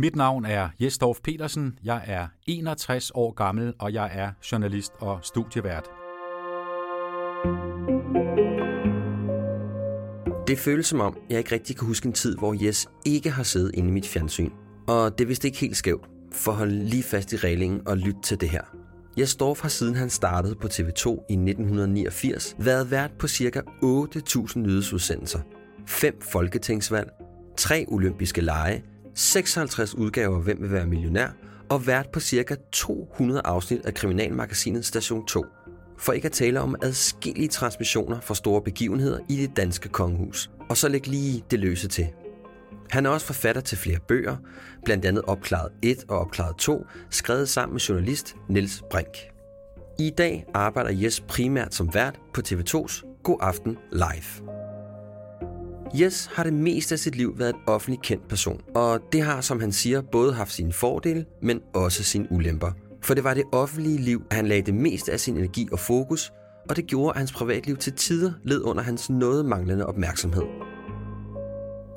Mit navn er Jesdorf Petersen. Jeg er 61 år gammel, og jeg er journalist og studievært. Det føles som om, jeg ikke rigtig kan huske en tid, hvor Jes ikke har siddet inde i mit fjernsyn. Og det er vist ikke helt skævt, for hold lige fast i reglingen og lyt til det her. Jes Dorf har siden han startede på TV2 i 1989 været vært på ca. 8.000 nyhedsudsendelser, 5 folketingsvalg, 3 olympiske lege, 56 udgaver af Hvem vil være millionær og vært på ca. 200 afsnit af kriminalmagasinet Station 2. For ikke at tale om adskillige transmissioner fra store begivenheder i det danske kongehus. Og så læg lige det løse til. Han er også forfatter til flere bøger, blandt andet Opklaret 1 og Opklaret 2, skrevet sammen med journalist Niels Brink. I dag arbejder Jes primært som vært på TV2's God Aften Live. Jes har det meste af sit liv været en offentlig kendt person, og det har, som han siger, både haft sine fordele, men også sine ulemper. For det var det offentlige liv, at han lagde det meste af sin energi og fokus, og det gjorde, at hans privatliv til tider led under hans noget manglende opmærksomhed.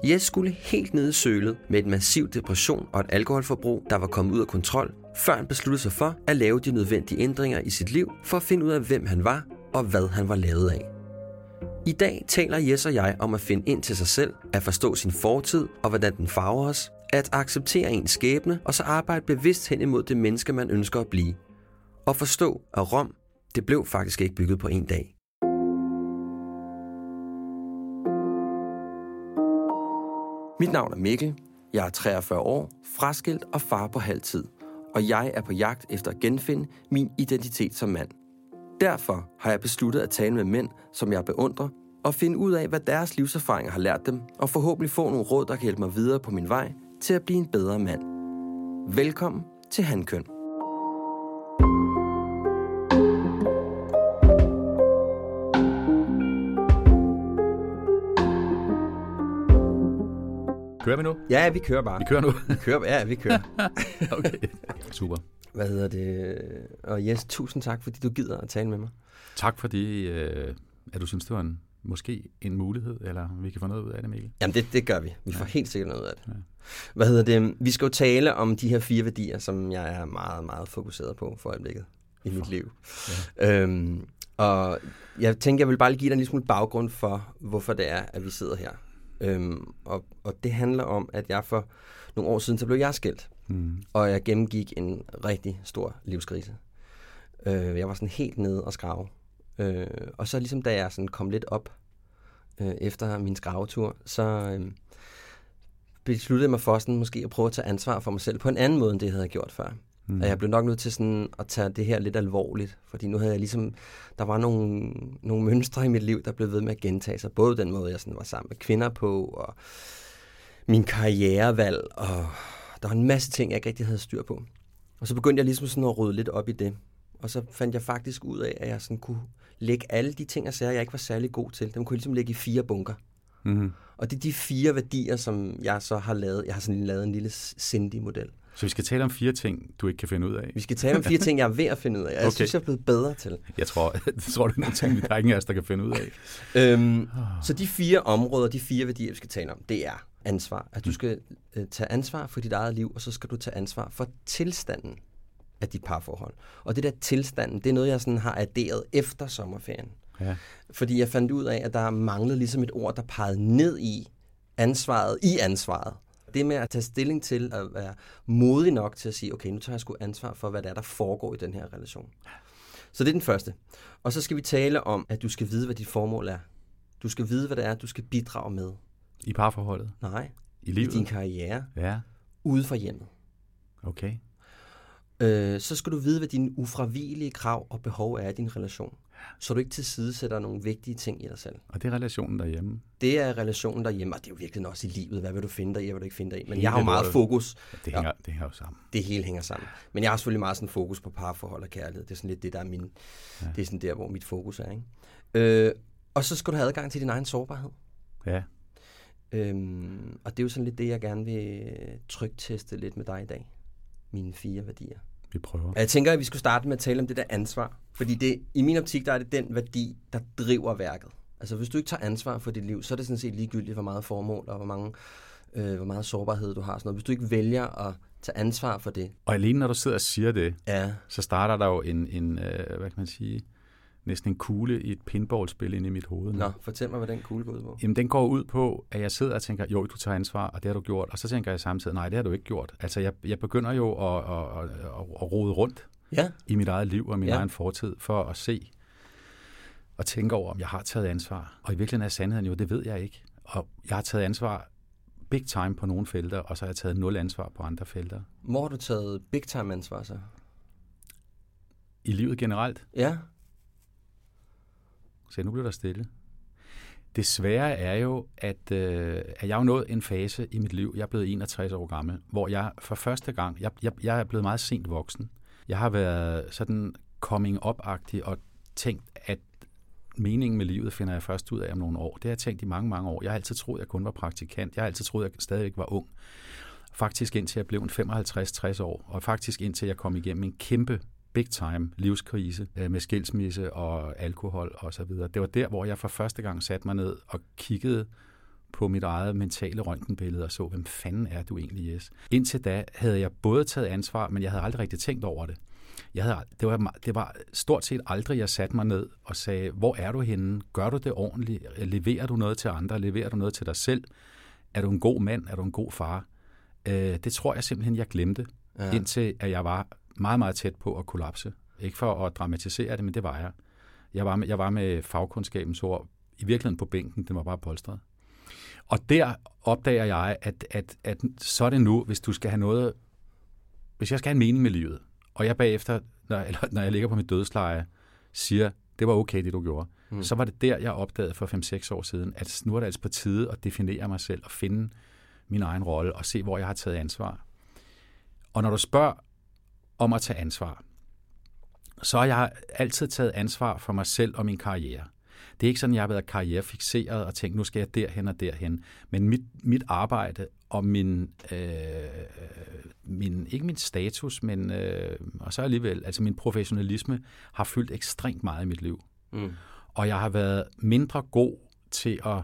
Jes skulle helt ned i sølet med et massiv depression og et alkoholforbrug, der var kommet ud af kontrol, før han besluttede sig for at lave de nødvendige ændringer i sit liv for at finde ud af, hvem han var og hvad han var lavet af. I dag taler Jes og jeg om at finde ind til sig selv, at forstå sin fortid og hvordan den farver os, at acceptere ens skæbne og så arbejde bevidst hen imod det menneske, man ønsker at blive. Og forstå, at Rom, det blev faktisk ikke bygget på en dag. Mit navn er Mikkel, jeg er 43 år, fraskilt og far på halv tid, og jeg er på jagt efter at genfinde min identitet som mand. Derfor har jeg besluttet at tale med mænd, som jeg beundrer, og finde ud af, hvad deres livserfaringer har lært dem, og forhåbentlig få nogle råd, der kan hjælpe mig videre på min vej til at blive en bedre mand. Velkommen til Handkøn. Kører vi nu? Ja, vi kører bare. Vi kører nu. Vi kører, ja, vi kører. okay. Super. Hvad hedder det? Og Jes, tusind tak, fordi du gider at tale med mig. Tak fordi, øh, at du synes, det var en, måske en mulighed, eller vi kan få noget ud af det, Mikkel. Jamen, det, det gør vi. Vi får ja. helt sikkert noget ud af det. Ja. Hvad hedder det? Vi skal jo tale om de her fire værdier, som jeg er meget, meget fokuseret på for øjeblikket i mit liv. Ja. Øhm, og jeg tænker, jeg vil bare lige give dig en lille smule baggrund for, hvorfor det er, at vi sidder her. Øhm, og, og det handler om, at jeg for nogle år siden, så blev jeg skilt. Mm. Og jeg gennemgik en rigtig stor livskrise. Øh, jeg var sådan helt nede og skrave. Øh, og så ligesom da jeg sådan kom lidt op øh, efter min skravetur, så øh, besluttede jeg mig for sådan måske at prøve at tage ansvar for mig selv på en anden måde, end det jeg havde gjort før. Mm. Og jeg blev nok nødt til sådan at tage det her lidt alvorligt, fordi nu havde jeg ligesom, der var nogle, nogle mønstre i mit liv, der blev ved med at gentage sig. Både den måde, jeg sådan var sammen med kvinder på, og min karrierevalg, og der var en masse ting, jeg ikke rigtig havde styr på. Og så begyndte jeg ligesom sådan at rydde lidt op i det. Og så fandt jeg faktisk ud af, at jeg sådan kunne lægge alle de ting og sager, jeg ikke var særlig god til, dem kunne jeg ligesom lægge i fire bunker. Mm-hmm. Og det er de fire værdier, som jeg så har lavet. Jeg har sådan lavet en lille Cindy-model. Så vi skal tale om fire ting, du ikke kan finde ud af? Vi skal tale om fire ting, jeg er ved at finde ud af. Jeg okay. synes, jeg er blevet bedre til. Jeg tror, jeg tror det er nogle ting, der er ingen af os, der kan finde ud af. øhm, så de fire områder, de fire værdier, vi skal tale om, det er ansvar. At du skal øh, tage ansvar for dit eget liv, og så skal du tage ansvar for tilstanden af dit parforhold. Og det der tilstanden, det er noget, jeg sådan har adderet efter sommerferien. Ja. Fordi jeg fandt ud af, at der manglede ligesom et ord, der pegede ned i ansvaret, i ansvaret. Det med at tage stilling til at være modig nok til at sige, okay, nu tager jeg sgu ansvar for, hvad der er, der foregår i den her relation. Så det er den første. Og så skal vi tale om, at du skal vide, hvad dit formål er. Du skal vide, hvad det er, du skal bidrage med. I parforholdet? Nej. I livet? I din karriere. Ja. Ude for hjemmet. Okay. Øh, så skal du vide, hvad dine ufravigelige krav og behov er i din relation. så du ikke til side sætter nogle vigtige ting i dig selv. Og det er relationen derhjemme. Det er relationen derhjemme, og det er jo virkelig også i livet. Hvad vil du finde dig i, og hvad vil du ikke finde dig i? Men Hele jeg har jo meget fokus. Det hænger, ja. det hænger jo sammen. Det hele hænger sammen. Men jeg har selvfølgelig meget sådan fokus på parforhold og kærlighed. Det er sådan lidt det, der er min... Ja. Det er sådan der, hvor mit fokus er, ikke? Øh, og så skal du have adgang til din egen sårbarhed. Ja, Øhm, og det er jo sådan lidt det, jeg gerne vil trygteste lidt med dig i dag. Mine fire værdier. vi prøver. Jeg tænker, at vi skulle starte med at tale om det der ansvar. Fordi det, i min optik, der er det den værdi, der driver værket. Altså hvis du ikke tager ansvar for dit liv, så er det sådan set ligegyldigt, hvor meget formål og hvor, mange, øh, hvor meget sårbarhed du har. Sådan noget. Hvis du ikke vælger at tage ansvar for det, Og alene når du sidder og siger det, ja, så starter der jo en, en øh, hvad kan man sige, næsten en kugle i et pinballspil inde i mit hoved. nu. Nå, fortæl mig, hvad den kugle går ud på. Jamen, den går ud på, at jeg sidder og tænker, jo, du tager ansvar, og det har du gjort. Og så tænker jeg samtidig, nej, det har du ikke gjort. Altså, jeg, jeg begynder jo at, at, at, at, rode rundt Ja, i mit eget liv og min ja. egen fortid, for at se og tænke over, om jeg har taget ansvar. Og i virkeligheden er sandheden jo, det ved jeg ikke. Og jeg har taget ansvar big time på nogle felter, og så har jeg taget nul ansvar på andre felter. hvor har du taget big time ansvar så? I livet generelt, Ja, så nu bliver der stille. Det svære er jo, at, øh, at jeg har nået en fase i mit liv, jeg er blevet 61 år gammel, hvor jeg for første gang, jeg, jeg, jeg er blevet meget sent voksen. Jeg har været sådan coming up-agtig og tænkt, at meningen med livet finder jeg først ud af om nogle år. Det har jeg tænkt i mange, mange år. Jeg har altid troet, at jeg kun var praktikant. Jeg har altid troet, at jeg stadigvæk var ung. Faktisk indtil jeg blev en 55-60 år, og faktisk indtil jeg kom igennem en kæmpe big time livskrise øh, med skilsmisse og alkohol og så videre. Det var der, hvor jeg for første gang satte mig ned og kiggede på mit eget mentale røntgenbillede og så, hvem fanden er du egentlig, Jes? Indtil da havde jeg både taget ansvar, men jeg havde aldrig rigtig tænkt over det. Jeg havde, det, var, det var stort set aldrig, jeg satte mig ned og sagde, hvor er du henne? Gør du det ordentligt? Leverer du noget til andre? Leverer du noget til dig selv? Er du en god mand? Er du en god far? Øh, det tror jeg simpelthen, jeg glemte, Ja. ja. indtil at jeg var meget, meget tæt på at kollapse. Ikke for at dramatisere det, men det var jeg. Jeg var med, jeg var med fagkundskabens ord i virkeligheden på bænken, den var bare polstret. Og der opdager jeg, at, at, at så er det nu, hvis du skal have noget, hvis jeg skal have en mening med livet, og jeg bagefter, når, eller når jeg ligger på mit dødsleje, siger, det var okay, det du gjorde, mm. så var det der, jeg opdagede for 5-6 år siden, at nu er det altså på tide at definere mig selv og finde min egen rolle og se, hvor jeg har taget ansvar. Og når du spørger om at tage ansvar, så har jeg altid taget ansvar for mig selv og min karriere. Det er ikke sådan, jeg har været karrierefixeret og tænkt, nu skal jeg derhen og derhen. Men mit, mit arbejde og min, øh, min, ikke min status, men øh, og så alligevel, altså min professionalisme har fyldt ekstremt meget i mit liv. Mm. Og jeg har været mindre god til at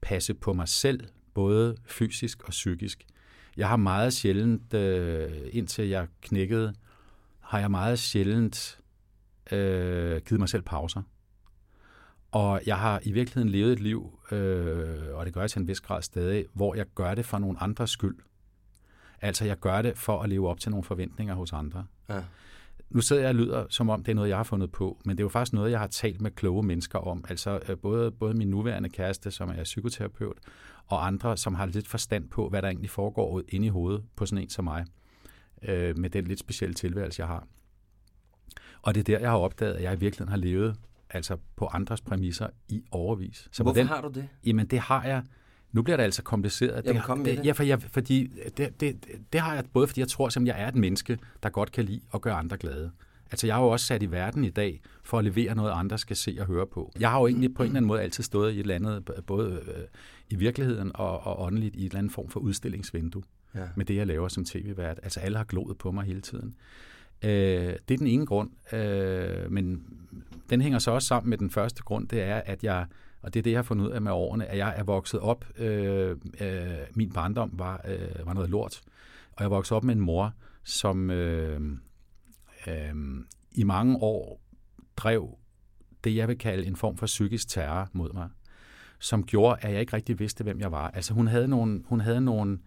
passe på mig selv, både fysisk og psykisk. Jeg har meget sjældent, øh, indtil jeg knækkede, har jeg meget sjældent øh, givet mig selv pauser. Og jeg har i virkeligheden levet et liv, øh, og det gør jeg til en vis grad stadig, hvor jeg gør det for nogle andres skyld. Altså jeg gør det for at leve op til nogle forventninger hos andre. Ja. Nu sidder jeg og lyder, som om det er noget, jeg har fundet på, men det er jo faktisk noget, jeg har talt med kloge mennesker om. Altså øh, både, både min nuværende kæreste, som er psykoterapeut, og andre, som har lidt forstand på, hvad der egentlig foregår inde i hovedet på sådan en som mig, øh, med den lidt specielle tilværelse, jeg har. Og det er der, jeg har opdaget, at jeg i virkeligheden har levet altså på andres præmisser i overvis. Så Hvorfor den, har du det? Jamen, det har jeg. Nu bliver det altså kompliceret. Jamen, det, kom det, det. Ja, for jeg, fordi det, det, det har jeg både, fordi jeg tror, at jeg er et menneske, der godt kan lide at gøre andre glade. Altså, jeg er jo også sat i verden i dag for at levere noget, andre skal se og høre på. Jeg har jo egentlig på en eller anden måde altid stået i et eller andet, både øh, i virkeligheden og, og åndeligt, i et eller andet form for udstillingsvindue Ja. med det, jeg laver som tv-vært. Altså, alle har gloet på mig hele tiden. Øh, det er den ene grund, øh, men den hænger så også sammen med den første grund, det er, at jeg, og det er det, jeg har fundet ud af med årene, at jeg er vokset op, øh, øh, min barndom var, øh, var noget lort, og jeg voksede op med en mor, som øh, øh, i mange år drev det, jeg vil kalde en form for psykisk terror mod mig, som gjorde, at jeg ikke rigtig vidste, hvem jeg var. Altså hun havde nogle, hun havde nogle,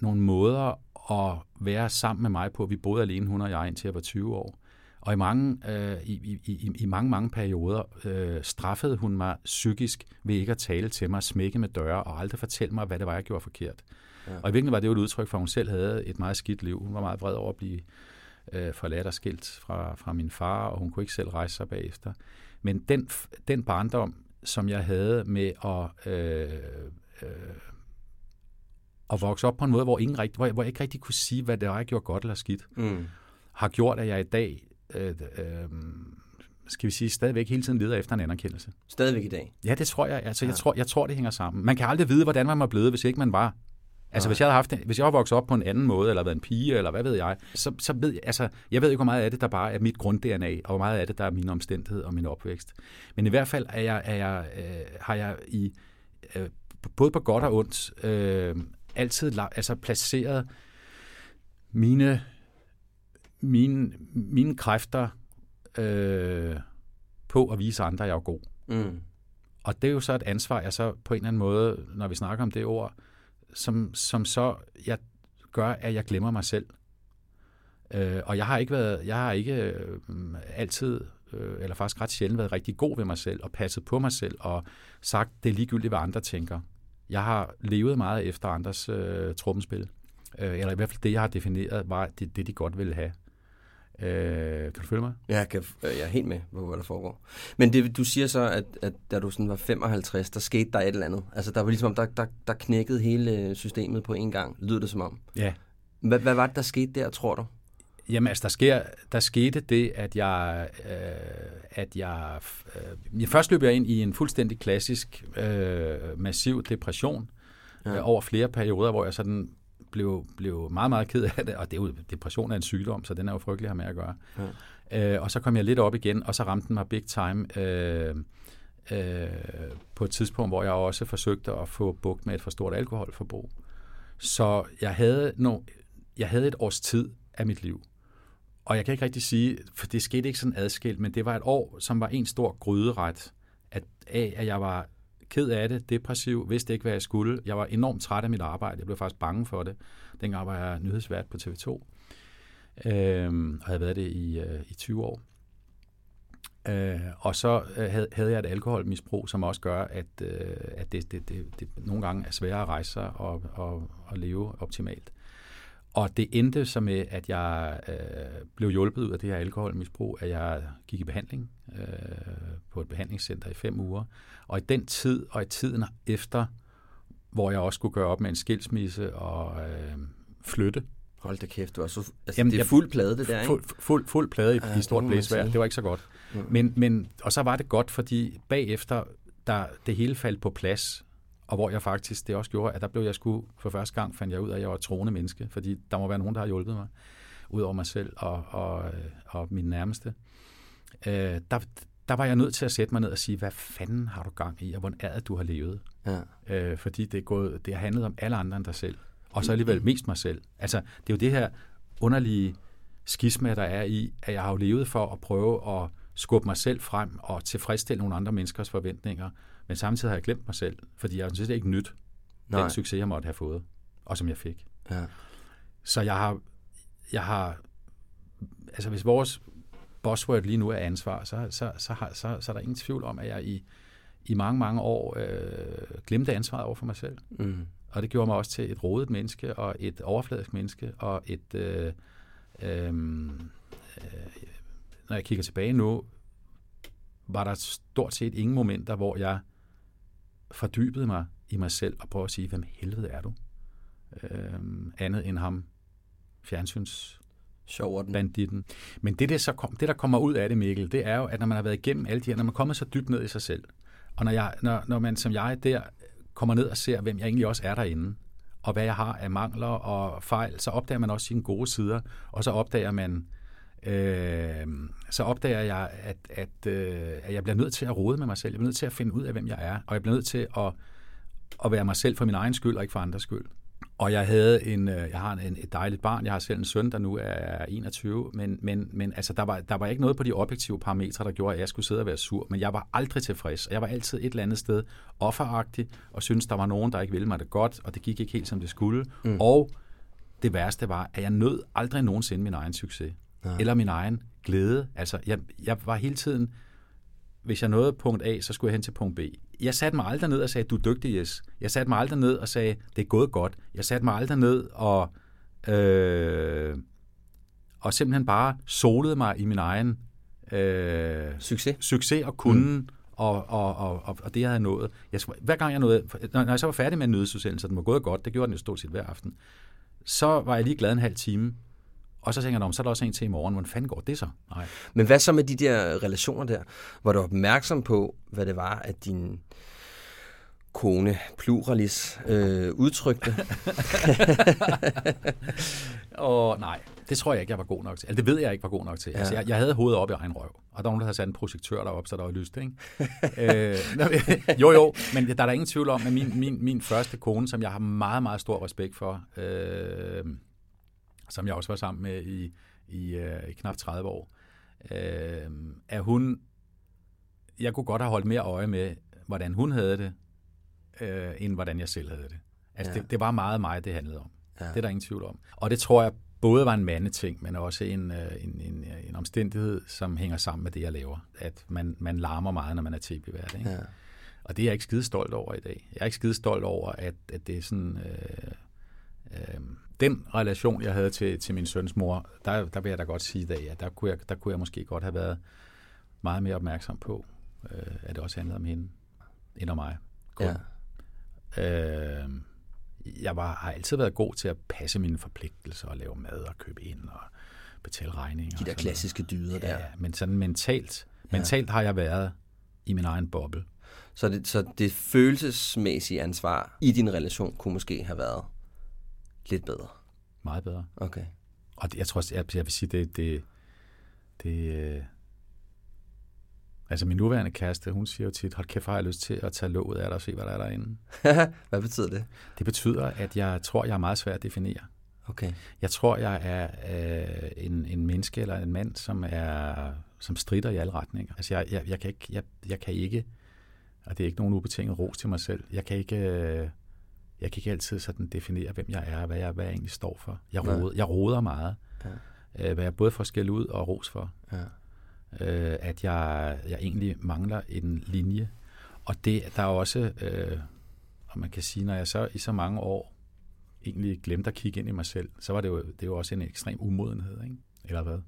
nogle måder at være sammen med mig på. Vi boede alene, hun og jeg, indtil jeg var 20 år. Og i mange, øh, i, i, i, i mange, mange perioder øh, straffede hun mig psykisk ved ikke at tale til mig, smække med døre og aldrig fortælle mig, hvad det var, jeg gjorde forkert. Ja. Og i virkeligheden var det jo et udtryk for, at hun selv havde et meget skidt liv. Hun var meget vred over at blive øh, forladt og skilt fra, fra min far, og hun kunne ikke selv rejse sig bagefter. Men den, den barndom, som jeg havde med at, øh, øh, at vokse op på en måde, hvor, ingen rigtig, hvor, jeg, hvor jeg ikke rigtig kunne sige, hvad det var, jeg gjorde godt eller skidt, mm. har gjort, at jeg i dag øh, øh, skal vi sige, stadigvæk hele tiden leder efter en anerkendelse. Stadigvæk i dag? Ja, det tror jeg. Altså, ja. jeg, tror, jeg tror, det hænger sammen. Man kan aldrig vide, hvordan man var blevet, hvis ikke man var. Altså, hvis jeg havde haft, hvis jeg havde vokset op på en anden måde, eller været en pige, eller hvad ved jeg, så, så ved jeg, altså, jeg ved ikke, hvor meget af det, der bare er mit grund-DNA, og hvor meget af det, der er min omstændighed og min opvækst. Men i hvert fald er jeg, er jeg, øh, har jeg i, øh, både på godt og ondt, øh, altid altså, placeret mine, mine, mine kræfter øh, på at vise andre, at jeg er god. Mm. Og det er jo så et ansvar, jeg så på en eller anden måde, når vi snakker om det ord, som, som så jeg gør, at jeg glemmer mig selv. Øh, og jeg har ikke været, jeg har ikke øh, altid, øh, eller faktisk ret sjældent været rigtig god ved mig selv, og passet på mig selv, og sagt, det er ligegyldigt, hvad andre tænker. Jeg har levet meget efter andres øh, truppenspil. Øh, eller i hvert fald det, jeg har defineret, var det, det de godt ville have. Øh, kan du følge mig? Ja, jeg, kan, jeg er helt med på, hvad der foregår. Men det, du siger så, at, at da du sådan var 55, der skete der et eller andet. Altså, der var ligesom, der, der, der knækkede hele systemet på en gang, lyder det som om. Ja. Hvad, hvad var det, der skete der, tror du? Jamen altså, der, sker, der skete det, at jeg, øh, at jeg, øh, jeg først løb jeg ind i en fuldstændig klassisk, øh, massiv depression øh, over flere perioder, hvor jeg sådan blev, blev meget, meget ked af det, og det er jo, depression er en sygdom, så den er jo frygtelig at have med at gøre. Ja. Øh, og så kom jeg lidt op igen, og så ramte den mig big time øh, øh, på et tidspunkt, hvor jeg også forsøgte at få bugt med et for stort alkoholforbrug. Så jeg havde, no, jeg havde et års tid af mit liv, og jeg kan ikke rigtig sige, for det skete ikke sådan adskilt, men det var et år, som var en stor gryderet at, af, at jeg var ked af det, depressiv, vidste ikke, hvad jeg skulle. Jeg var enormt træt af mit arbejde. Jeg blev faktisk bange for det. Dengang var jeg nyhedsvært på TV2, øh, og havde været det i, øh, i 20 år. Øh, og så øh, havde, havde jeg et alkoholmisbrug, som også gør, at, øh, at det, det, det, det nogle gange er sværere at rejse sig og, og, og leve optimalt. Og det endte så med, at jeg øh, blev hjulpet ud af det her alkoholmisbrug, at jeg gik i behandling øh, på et behandlingscenter i fem uger. Og i den tid, og i tiden efter, hvor jeg også skulle gøre op med en skilsmisse og øh, flytte. Hold da kæft, du er så, altså, Jamen, det er fuld plade, det der, ikke? Fuld, fuld, fuld plade i, ja, i stort blæsvær. Det var ikke så godt. Ja. Men, men, og så var det godt, fordi bagefter, der det hele faldt på plads, og hvor jeg faktisk, det også gjorde, at der blev jeg sgu, for første gang fandt jeg ud af, at jeg var et troende menneske, fordi der må være nogen, der har hjulpet mig, ud over mig selv og, og, og min nærmeste. Øh, der, der var jeg nødt til at sætte mig ned og sige, hvad fanden har du gang i, og hvordan er det, du har levet? Ja. Øh, fordi det, er gået, det har handlet om alle andre end dig selv, og så alligevel mest mig selv. Altså, det er jo det her underlige skisma, der er i, at jeg har jo levet for at prøve at skubbe mig selv frem og tilfredsstille nogle andre menneskers forventninger, men samtidig har jeg glemt mig selv, fordi jeg synes, det ikke nyt, Nej. den succes, jeg måtte have fået, og som jeg fik. Ja. Så jeg har, jeg har, altså hvis vores buzzword lige nu er ansvar, så, så, så, har, så, så er der ingen tvivl om, at jeg i, i mange, mange år øh, glemte ansvaret over for mig selv. Mm. Og det gjorde mig også til et rodet menneske, og et overfladisk menneske, og et... Øh, øh, øh, når jeg kigger tilbage nu, var der stort set ingen momenter, hvor jeg fordybede mig i mig selv og prøvede at sige, hvem helvede er du? Øh, andet end ham, fjernsyns banditten. Men det, det, så kom, det, der kommer ud af det, Mikkel, det er jo, at når man har været igennem alle de her, når man kommer så dybt ned i sig selv, og når, jeg, når, når man som jeg der kommer ned og ser, hvem jeg egentlig også er derinde, og hvad jeg har af mangler og fejl, så opdager man også sine gode sider, og så opdager man, øh, så opdager jeg, at, at, øh, at jeg bliver nødt til at rode med mig selv. Jeg bliver nødt til at finde ud af, hvem jeg er, og jeg bliver nødt til at, at være mig selv for min egen skyld, og ikke for andres skyld. Og jeg havde en, øh, jeg har en, et dejligt barn. Jeg har selv en søn, der nu er 21. Men, men, men altså, der, var, der var ikke noget på de objektive parametre, der gjorde, at jeg skulle sidde og være sur. Men jeg var aldrig tilfreds. Jeg var altid et eller andet sted offeragtig, og syntes, der var nogen, der ikke ville mig det godt, og det gik ikke helt, som det skulle. Mm. Og det værste var, at jeg nød aldrig nogensinde min egen succes. Nej. Eller min egen glæde. Altså, jeg, jeg var hele tiden hvis jeg nåede punkt A, så skulle jeg hen til punkt B. Jeg satte mig aldrig ned og sagde, du er dygtig, yes. Jeg satte mig aldrig ned og sagde, det er gået godt. Jeg satte mig aldrig ned og, øh, og simpelthen bare solede mig i min egen øh, Succes. succes og kunden, mm. og, og, og, og, det, jeg havde nået. Jeg, hver gang jeg nåede, når når jeg så var færdig med en nødsudsendelse, og den var gået godt, det gjorde den jo stort set hver aften, så var jeg lige glad en halv time, og så tænker jeg, "Nå, men så er der også en til i morgen. Hvordan fanden går det så? Nej. Men hvad så med de der relationer der? Var du opmærksom på, hvad det var, at din kone pluralis øh, udtrykte? Og nej, det tror jeg ikke, jeg var god nok til. Altså, det ved jeg ikke, var god nok til. Ja. Altså, jeg, jeg havde hovedet op i egen røv, og der var nogen, der havde sat en projektør derop, så der var lyst, ikke? øh, jo, jo, men der er der ingen tvivl om, at min, min, min første kone, som jeg har meget, meget stor respekt for, øh, som jeg også var sammen med i, i, øh, i knap 30 år, øh, er hun... Jeg kunne godt have holdt mere øje med, hvordan hun havde det, øh, end hvordan jeg selv havde det. Altså, Ja. det, det var meget mig, det handlede om. Ja. Det er der ingen tvivl om. Og det tror jeg både var en mandeting, men også en, øh, en, en, en omstændighed, som hænger sammen med det, jeg laver. At man, man larmer meget, når man er tv-vært. Ikke? Ja. Og det er jeg ikke skide stolt over i dag. Jeg er ikke skide stolt over, at, at det er sådan... Øh, øh, den relation, jeg havde til, til min søns mor, der, der vil jeg da godt sige at der kunne, jeg, der kunne jeg måske godt have været meget mere opmærksom på, øh, at det også handlede om hende, end om mig. Kun. Ja. Øh, jeg var, har altid været god til at passe mine forpligtelser og lave mad og købe ind og betale regninger. De der klassiske dyder der. Ja, men sådan mentalt, mentalt har jeg været i min egen boble. Så, det, så det følelsesmæssige ansvar i din relation kunne måske have været lidt bedre. Meget bedre. Okay. Og det, jeg tror, også, jeg, jeg vil sige, det, det, det øh, altså min nuværende kæreste, hun siger jo tit, hold kæft, har jeg lyst til at tage låget af dig og se, hvad der er derinde. Hvad betyder det? Det betyder, at jeg tror, jeg er meget svær at definere. Okay. Jeg tror, jeg er øh, en, en menneske eller en mand, som er som strider i alle retninger. Altså, jeg, jeg, jeg, kan ikke, jeg, jeg kan ikke, og det er ikke nogen ubetinget ros til mig selv, jeg kan ikke, øh, jeg kan ikke altid sådan definere, hvem jeg er, hvad jeg, hvad jeg egentlig står for. Jeg, roder, jeg roder meget, Ja. øh, hvad jeg både får skæld ud og ros for. Ja. Øh, at jeg, jeg egentlig mangler en linje. Og det, der er også, øh, og man kan sige, når jeg så i så mange år egentlig glemte at kigge ind i mig selv, så var det jo, det jo også en ekstrem umodenhed, ikke? Eller hvad?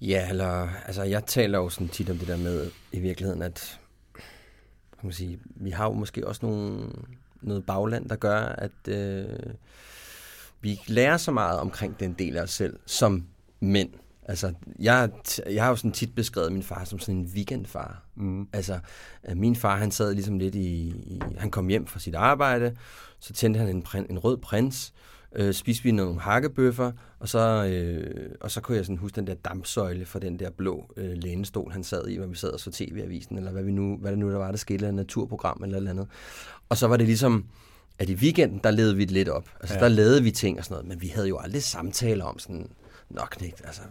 Ja, eller, altså jeg taler jo sådan tit om det der med i virkeligheden, at kan man sige, vi har jo måske også nogle, noget bagland, der gør, at øh, vi ikke lærer så meget omkring den del af os selv som mænd. Altså, jeg, jeg har jo sådan tit beskrevet min far som sådan en weekendfar. Mm. Altså, min far, han sad ligesom lidt i, i... Han kom hjem fra sit arbejde, så tændte han en, prin, en rød prins, øh, spiste vi nogle hakkebøffer, og så, øh, og så kunne jeg sådan huske den der dampsøjle for den der blå øh, lænestol, han sad i, hvor vi sad og så tv-avisen, eller hvad, vi nu, hvad det nu der var, der skete, et naturprogram eller eller andet. Og så var det ligesom, at i weekenden, der levede vi det lidt op. Altså, ja. Der lavede vi ting og sådan noget, men vi havde jo aldrig samtaler om sådan, nok knægt, altså,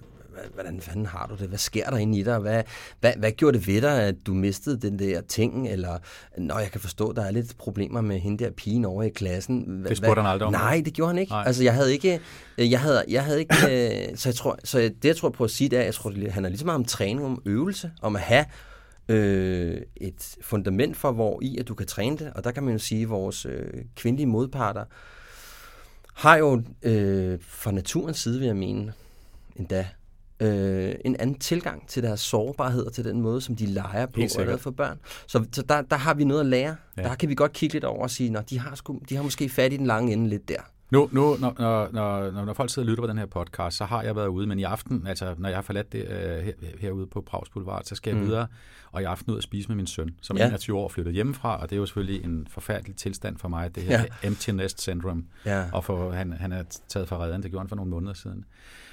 hvordan fanden har du det? Hvad sker der inde i dig? Hvad, hvad, hvad gjorde det ved dig, at du mistede den der ting? Eller, når jeg kan forstå, der er lidt problemer med hende der pigen over i klassen. Hva- Det spurgte han aldrig om. Nej, det gjorde han ikke. Nej. Altså, jeg havde ikke... Jeg havde, jeg havde ikke øh, så, jeg tror, så det, jeg tror på at sige, det er, jeg tror, det, han er lige så meget om træning, om øvelse, om at have øh, et fundament for, hvor i at du kan træne det. Og der kan man jo sige, at vores øh, kvindelige modparter har jo øh, fra naturens side, vil jeg mene, endda, øh, en anden tilgang til deres sårbarhed og til den måde, som de leger på og lavet for børn. Så, så der, der har vi noget at lære. Ja. Der kan vi godt kigge lidt over og sige, at de har, sgu, de har måske fat i den lange ende lidt der. Nu, nu når, når, når, når folk sidder og lytter på den her podcast, så har jeg været ude, men i aften, altså når jeg har forladt det øh, her, herude på Prags Boulevard, så skal jeg Mm. videre, og i aften ud og spise med min søn, som Ja. er 21 år flyttet hjemmefra, og det er jo selvfølgelig en forfærdelig tilstand for mig, det her Ja. empty nest syndrome, Ja. og for, han, han er taget fra redden, det gjorde han for nogle måneder siden.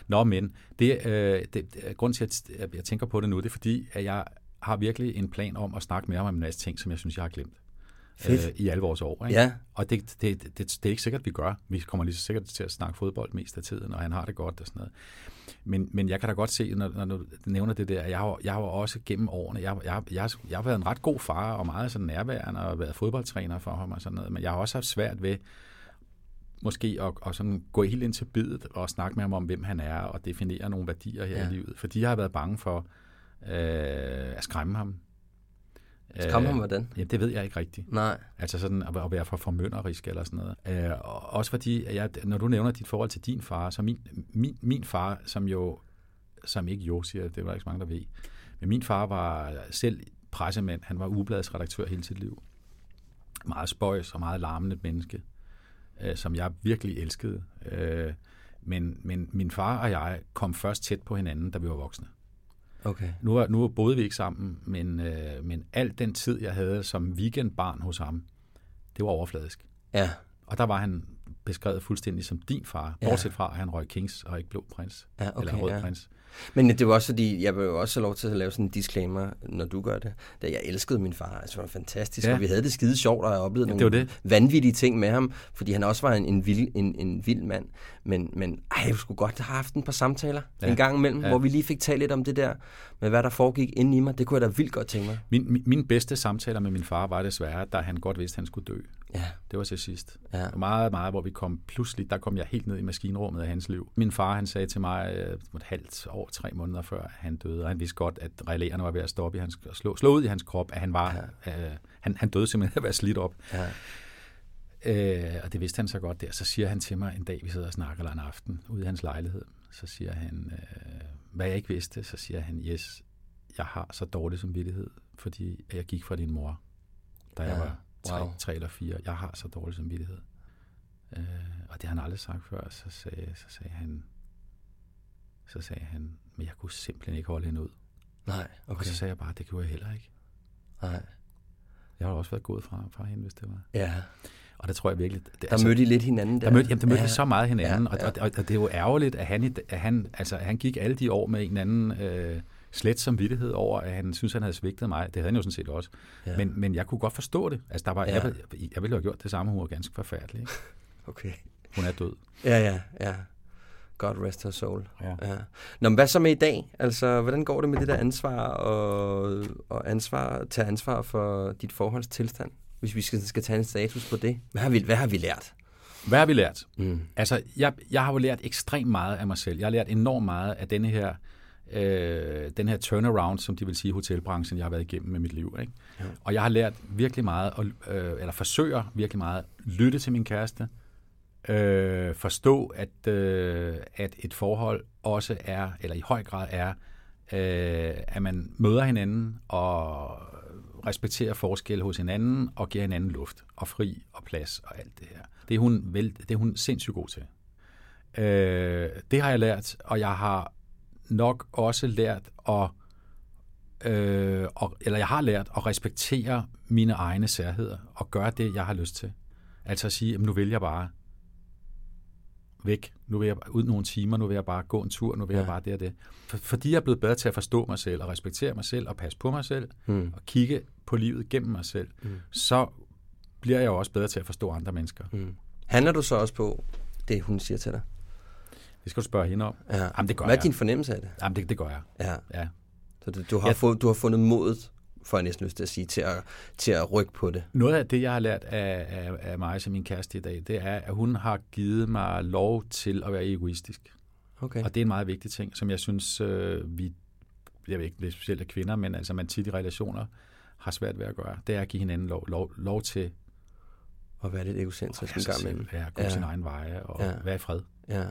Nå, men det, øh, det, grund til, at jeg- jeg tænker på det nu, det er fordi, at jeg har virkelig en plan om at snakke mere om en masse ting, som jeg synes, jeg har glemt. Fedt. Øh, I alle vores år. Ikke? Ja. Og det, det, det, det, det er ikke sikkert, vi gør. Vi kommer lige så sikkert til at snakke fodbold mest af tiden, og han har det godt og sådan noget. Men, men jeg kan da godt se, når, når du nævner det der, jeg har, jeg har også gennem årene, jeg, jeg, jeg, jeg har været en ret god far, og meget sådan nærværende, og været fodboldtræner for ham og sådan noget, men jeg har også haft svært ved, måske at, at sådan gå helt ind til bidet og snakke med ham om, hvem han er, og definere nogle værdier her ja. i livet. Fordi jeg har været bange for øh, at skræmme ham. Så kom han hvordan? Ja, det ved jeg ikke rigtigt. Nej. Altså sådan at at være for formynderisk eller sådan noget. Øh, og også fordi, at jeg, når du nævner dit forhold til din far, så min, min, min far, som jo, som ikke jo siger, det var ikke så mange, der ved, men min far var selv pressemand, han var ugebladsredaktør hele sit liv. Meget spøjs og meget larmende menneske, øh, som jeg virkelig elskede. Øh, men, men min far og jeg kom først tæt på hinanden, da vi var voksne. Okay. Nu, var, nu boede vi ikke sammen, men, øh, men al den tid, jeg havde som weekendbarn hos ham, det var overfladisk. Ja. Og der var han beskrevet fuldstændig som din far, Ja. bortset fra, at han røg Kings og ikke Blå Prins. Ja, okay, eller Rød ja. Prins. Men det var også fordi, jeg vil jo også have lov til at lave sådan en disclaimer, når du gør det. Da jeg elskede min far, altså det var fantastisk, Ja. og vi havde det skide sjovt, og jeg oplevede Ja, nogle det det. vanvittige ting med ham, fordi han også var en, en, vild, en, en vild mand. Men, men ej, jeg skulle godt have haft en par samtaler Ja. en gang imellem, Ja. hvor vi lige fik talt lidt om det der, med hvad der foregik inde i mig. Det kunne jeg da vildt godt tænke mig. Min, min, min bedste samtaler med min far var desværre, da han godt vidste, at han skulle dø. Ja, Det var til sidst. ja. Og meget, meget, hvor vi kom pludselig, der kom jeg helt ned i maskinrummet af hans liv. Min far, han sagde til mig øh, et halvt år, tre måneder før han døde, og han vidste godt, at relæerne var ved at stoppe i hans, slå, slå ud i hans krop, at han var, ja. øh, han, han døde simpelthen af at være slidt op. ja. Øh, og det vidste han så godt der. Så siger han til mig en dag, vi sidder og snakker eller en aften ude i hans lejlighed, så siger han, øh, hvad jeg ikke vidste, så siger han, yes, jeg har så dårlig samvittighed, fordi jeg gik fra din mor, da jeg Ja, var tre, wow. tre eller fire. Jeg har så dårlig samvittighed. Øh, og det har han aldrig sagt før. Så sagde, så sagde han, så sagde han, men jeg kunne simpelthen ikke holde hende ud. Nej, Okay. Og så sagde jeg bare, det kunne jeg heller ikke. Nej. Jeg har også været gået fra, fra hende, hvis det var. Ja, Og det tror jeg virkelig... Det, der mødte I lidt hinanden der. Der mødte, jamen, der mødte ja. så meget hinanden, Ja, ja, ja. Og, og, og det er jo ærgerligt, at han, at han, altså, han gik alle de år med en anden øh, slet samvittighed over, at han synes, han havde svigtet mig. Det havde han jo sådan set også. Ja. Men, men jeg kunne godt forstå det. Altså, der var, Ja. jeg, ville- jeg ville have gjort det samme, hun var ganske forfærdelig. Ikke? Okay. Hun er død. Ja, ja, ja. God rest her soul. Ja. Ja. Nå, men hvad så med i dag? Altså, hvordan går det med det der ansvar og, og ansvar, tage ansvar for dit forholdstilstand? Hvis vi skal, skal tage en status på det. Hvad har vi, hvad har vi lært? Hvad har vi lært? Mm. Altså, jeg, jeg har jo lært ekstremt meget af mig selv. Jeg har lært enormt meget af denne her, øh, den her turnaround, som de vil sige i hotelbranchen, jeg har været igennem med mit liv. Ikke? Ja. Og jeg har lært virkelig meget, at, øh, eller forsøger virkelig meget, at lytte til min kæreste, øh, forstå, at, øh, at et forhold også er, eller i høj grad er, øh, at man møder hinanden og respekterer forskel hos hinanden og giver hinanden luft og fri og plads og alt det her. Det er hun, vel, det er hun sindssygt god til. Øh, det har jeg lært, og jeg har nok også lært at øh, og, eller jeg har lært at respektere mine egne særheder og gøre det, jeg har lyst til. Altså at sige, jamen, nu vil jeg bare væk. Nu vil jeg ud nogle timer, nu vil jeg bare gå en tur, nu vil ja. Jeg bare det og det. For, fordi jeg er blevet bedre til at forstå mig selv og respektere mig selv og passe på mig selv Mm. og kigge på livet gennem mig selv, Mm. så bliver jeg jo også bedre til at forstå andre mennesker. Mm. Handler du så også på det, hun siger til dig? Det skal du spørge hende om. Ja. Jamen, det gør Hvad er jeg. din fornemmelse af det? Jamen, det, det gør jeg. Ja. Ja. Så du, du, har, Ja. fået, du har fundet modet, for jeg næsten lyst til at sige, til at, til at rykke på det. Noget af det, jeg har lært af, af, af mig som min kæreste i dag, det er, at hun har givet mig lov til at være egoistisk. Okay. Og det er en meget vigtig ting, som jeg synes, øh, vi, jeg ved ikke, det er specielt af kvinder, men altså man tit i relationer har svært ved at gøre. Det er at give hinanden lov, lov, lov til At være lidt egocentrisk en gang imellem. ja, gå Ja. sin egen veje og ja. være i fred. Ja.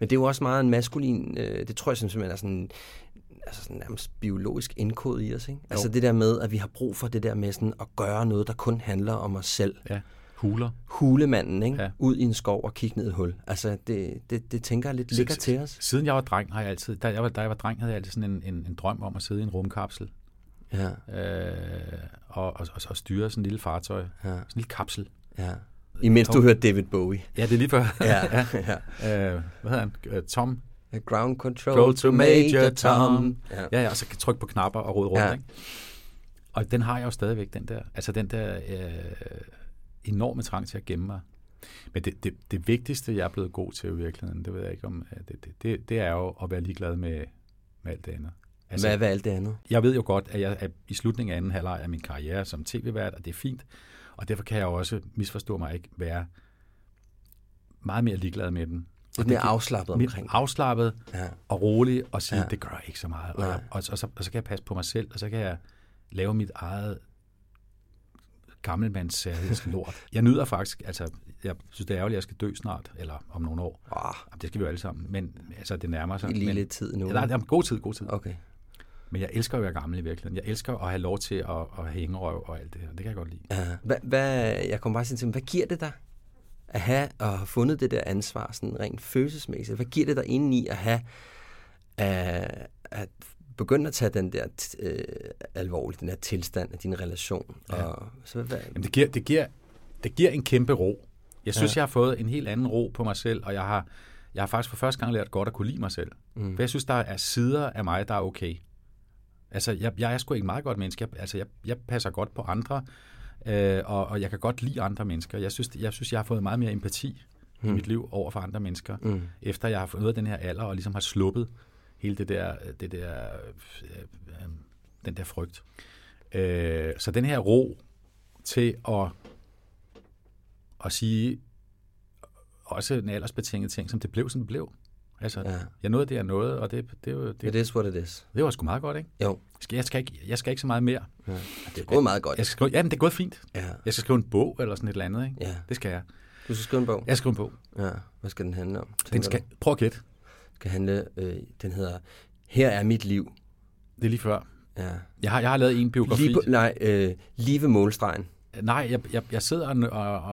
Men det er jo også meget en maskulin, øh, det tror jeg simpelthen er sådan, altså sådan nærmest biologisk indkodet i os. Ikke? Altså det der med, at vi har brug for det der med sådan at gøre noget, der kun handler om os selv. Ja. Huler. Hulemanden, ikke? Ja. Ud i en skov og kigge ned i et hul. Altså det, det, det tænker jeg lidt ligger til os. Siden jeg var dreng, har jeg altid, da jeg var, da jeg var dreng, havde jeg altid sådan en, en, en drøm om at sidde i en rumkapsel Ja, øh, og, og, og, og styre sådan en lille fartøj. ja, Sådan en lille kapsel. ja. Imens du hørte David Bowie. Ja, det er lige før. Ja, ja. øh, hvad hedder han? Øh, Tom? Ground control Control to Major Tom. Ja. Ja, ja, og så kan trykke på knapper og rode rundt, Ja. ja. ikke? Og den har jeg jo stadigvæk, den der. Altså den der øh, enorme trang til at gemme mig. Men det, det, det vigtigste, jeg er blevet god til i virkeligheden, det ved jeg ikke om, øh, det, det, det, det er jo at være ligeglad med, med alt det andet. Hvad, hvad er alt det andet? Jeg ved jo godt, at jeg er i slutningen af anden halvleg af min karriere som tv-vært, og det er fint. Og derfor kan jeg også, misforstå mig ikke, være meget mere ligeglad med den. Lidt mere afslappet Mere omkring det. afslappet Ja. og rolig og sige, Ja. det gør ikke så meget. Og, jeg, og, og, så, og så kan jeg passe på mig selv, og så kan jeg lave mit eget gammelmands lort. Jeg nyder faktisk, altså, jeg synes, det er ærgerligt, at jeg skal dø snart, eller om nogle år. Jamen, det skal vi jo alle sammen, men altså, det nærmer sig. i lige men, lidt tid nu. Ja, der, er- der er god tid, god tid. Okay. Men jeg elsker jo at være gammel i virkeligheden. Jeg elsker at have lov til at, at hænge røv og alt det her. Det kan jeg godt lide. Ja. Hvad, hvad, jeg kommer bare til at hvad giver det dig at have og have fundet det der ansvar sådan rent følelsesmæssigt? Hvad giver det dig indeni at have at, at begynde at tage den der øh, alvorligt, den der tilstand af din relation? Ja. Og, så hvad, Jamen, det, giver, det, giver, det giver en kæmpe ro. Jeg synes, ja. jeg har fået en helt anden ro på mig selv, og jeg har, jeg har faktisk for første gang lært godt at kunne lide mig selv. Mm. For jeg synes, der er sider af mig, der er okay. Altså, jeg, jeg er sgu ikke et meget godt menneske. Jeg, altså, jeg, jeg passer godt på andre, øh, og, og jeg kan godt lide andre mennesker. Jeg synes, jeg, synes, jeg har fået meget mere empati mm. i mit liv over for andre mennesker, Mm. efter jeg har fået den her alder, og ligesom har sluppet hele det der, det der, øh, øh, den der frygt. Øh, så den her ro til at, at sige også en aldersbetinget ting, som det blev, som det blev. Altså, Ja. ja. jeg nåede det, jeg nåede, og det, det, det, det, It is what it is. det var sgu meget godt, ikke? Jo, Skal- Jeg skal ikke, jeg skal ikke så meget mere. ja. det er gået meget godt. Jeg skal skrive, det er gået fint. Ja. Jeg skal skrive en bog eller sådan et eller andet, ikke? Ja. Det skal jeg. Du skal skrive en bog. Jeg skal skrive en bog. Ja. Hvad skal den handle om? Den skal, du? prøv at gætte. skal handle, øh, den hedder Her er mit liv. Det er lige før. Ja. Jeg har, jeg har lavet en biografi. Lige nej, øh, lige ved målstregen. Nej, jeg, jeg, jeg sidder og, og,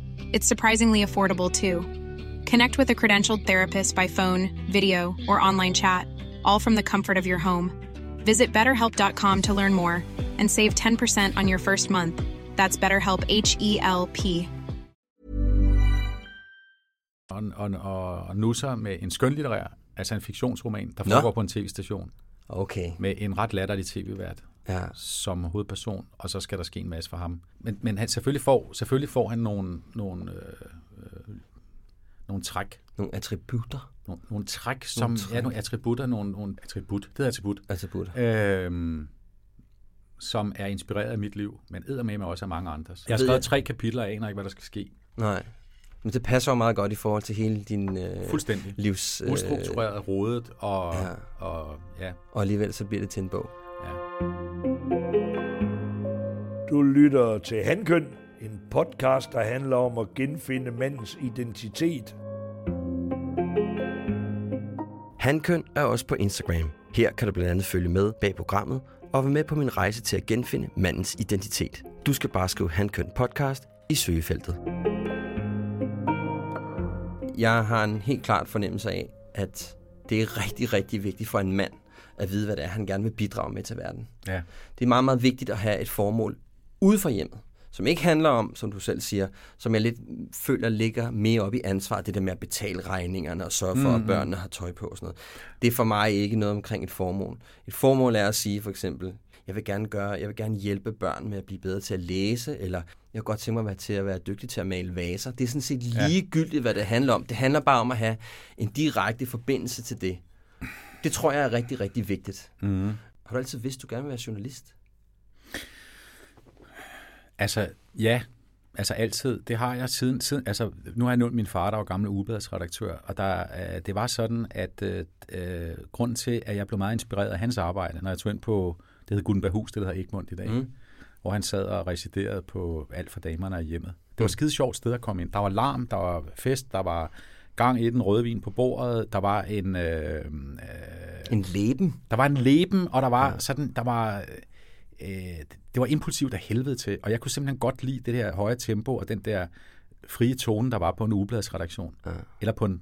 It's surprisingly affordable too. Connect with a credentialed therapist by phone, video, or online chat, all from the comfort of your home. Visit betterhelp.com to learn more and save 10% on your first month. That's BetterHelp H E L P. og, og, og, uh, og nusser med en skønlitterær, altså en fiktionsroman, der Nå. foregår på en tv-station, Okay. med en ret latterlig tv-vært Ja. som hovedperson, og så skal der ske en masse for ham. Men, men han, selvfølgelig, får, selvfølgelig får han nogle, nogle, øh, øh, nogle træk, Nogle attributter. nogle, nogle træk, som træk. er nogle attributter, nogle, nogle attribut, det hedder attribut, Attributter. øhm, som er inspireret af mit liv, men med også af mange andres. Jeg har skrevet tre kapitler, jeg aner ikke, hvad der skal ske. Nej. Men det passer jo meget godt i forhold til hele din øh, Fuldstændig. livs... Øh, Ustruktureret, rodet, og ja. og ja, og alligevel så bliver det til en bog. Ja. Du lytter til Handkøn, en podcast, der handler om at genfinde mandens identitet. Handkøn er også på Instagram. Her kan du blandt andet følge med bag programmet og være med på min rejse til at genfinde mandens identitet. Du skal bare skrive Handkøn podcast i søgefeltet. Jeg har en helt klart fornemmelse af, at det er rigtig, rigtig vigtigt for en mand at vide, hvad det er, han gerne vil bidrage med til verden. ja. Det er meget, meget vigtigt at have et formål ude for hjemmet, som ikke handler om, som du selv siger, som jeg lidt føler ligger mere op i ansvar, det der med at betale regningerne og sørge for, mm-hmm. at børnene har tøj på og sådan noget. Det er for mig ikke noget omkring et formål. Et formål er at sige for eksempel, jeg vil gerne gøre, jeg vil gerne hjælpe børn med at blive bedre til at læse, eller jeg kan godt tænke mig at være til at være dygtig til at male vaser. Det er sådan set ligegyldigt, hvad det handler om. Det handler bare om at have en direkte forbindelse til det. Det tror jeg er rigtig, rigtig vigtigt. Mm. Har du altid vidst, du gerne vil være journalist? Altså, ja. Altså altid. Det har jeg siden, siden altså nu har jeg nævnt min far, der var gamle ugebladsredaktør, og der, øh, det var sådan, at øh, øh, grunden til, at jeg blev meget inspireret af hans arbejde, når jeg tog ind på, det hed Gutenberghus, det der hedder Egmont i dag, mm. hvor han sad og residerede på alt for damerne i hjemmet. Det var et skide sjovt sted at komme ind. Der var larm, der var fest, der var gang i den rødvin på bordet, der var en... Øh, øh, En leben? der var en leben, og der var ja. sådan, der var, øh, det var impulsivt af helvede til, og jeg kunne simpelthen godt lide det der høje tempo og den der frie tone, der var på en ugebladsredaktion, ja. eller på en,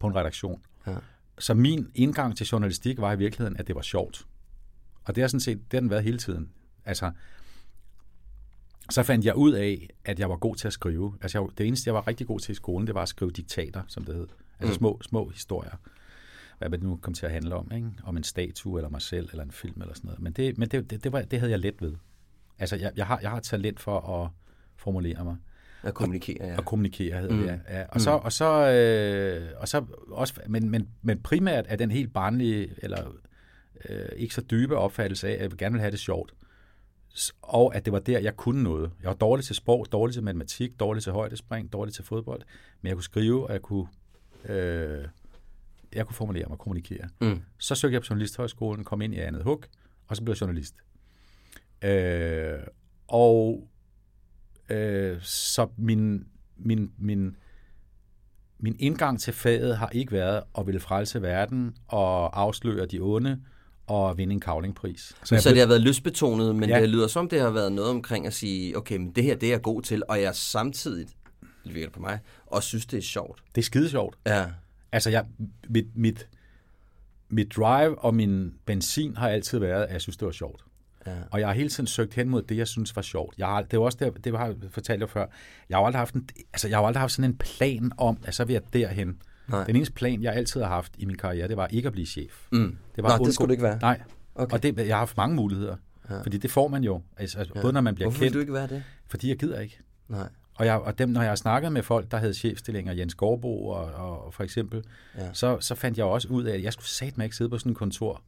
på en redaktion. Ja. Så min indgang til journalistik var i virkeligheden, at det var sjovt. Og det har sådan set, det har den været hele tiden. Altså, så fandt jeg ud af, at jeg var god til at skrive. Altså, jeg, det eneste, jeg var rigtig god til i skolen, det var at skrive diktater, som det hed. Altså mm. små, små historier. Hvad det nu kom til at handle om, ikke? Om en statue, eller mig selv, eller en film, eller sådan noget. Men det, men det, det, det, var, det havde jeg let ved. Altså, jeg, jeg, har, jeg har talent for at formulere mig. At kommunikere, ja. At kommunikere, hedder mm. det, ja. Og så, mm. og så, øh, og så også, men, men, men primært er den helt barnlige, eller øh, ikke så dybe opfattelse af, at jeg gerne vil have det sjovt. Og at det var der, jeg kunne noget. Jeg var dårlig til sprog, dårlig til matematik, dårlig til højdespring, dårlig til fodbold. Men jeg kunne skrive, og jeg kunne, øh, jeg kunne formulere mig og kommunikere. Mm. Så søgte jeg på Journalisthøjskolen, kom ind i andet hug, og så blev jeg journalist. Øh, og øh, så min, min, min, min indgang til faget har ikke været at ville frelse verden og afsløre de onde og vinde en kavlingpris. Så, så det har været lystbetonet, men ja. det lyder som, det har været noget omkring at sige, okay, men det her det er jeg god til, og jeg samtidig, det virker på mig, og synes, det er sjovt. Det er skide sjovt. Ja. Altså, jeg, mit, mit, mit drive og min benzin har altid været, at jeg synes, det var sjovt. Ja. Og jeg har hele tiden søgt hen mod det, jeg synes var sjovt. Jeg har, det var også det, det har jeg fortalt jer før. Jeg har aldrig haft, en, altså, jeg har aldrig haft sådan en plan om, at så vil jeg derhen. Nej. Den eneste plan, jeg altid har haft i min karriere, det var ikke at blive chef. Mm. Det var Nå, det skulle det ikke være. Nej. Okay. Og det, jeg har haft mange muligheder. Ja. Fordi det får man jo. Altså, altså ja. Både når man bliver Hvorfor kendt. Hvorfor du ikke være det? Fordi jeg gider ikke. Nej. Og, jeg, og dem, når jeg har snakket med folk, der havde chefstillinger, Jens Gårdbo og, og, og for eksempel, ja. så, så fandt jeg også ud af, at jeg skulle satme ikke sidde på sådan et kontor,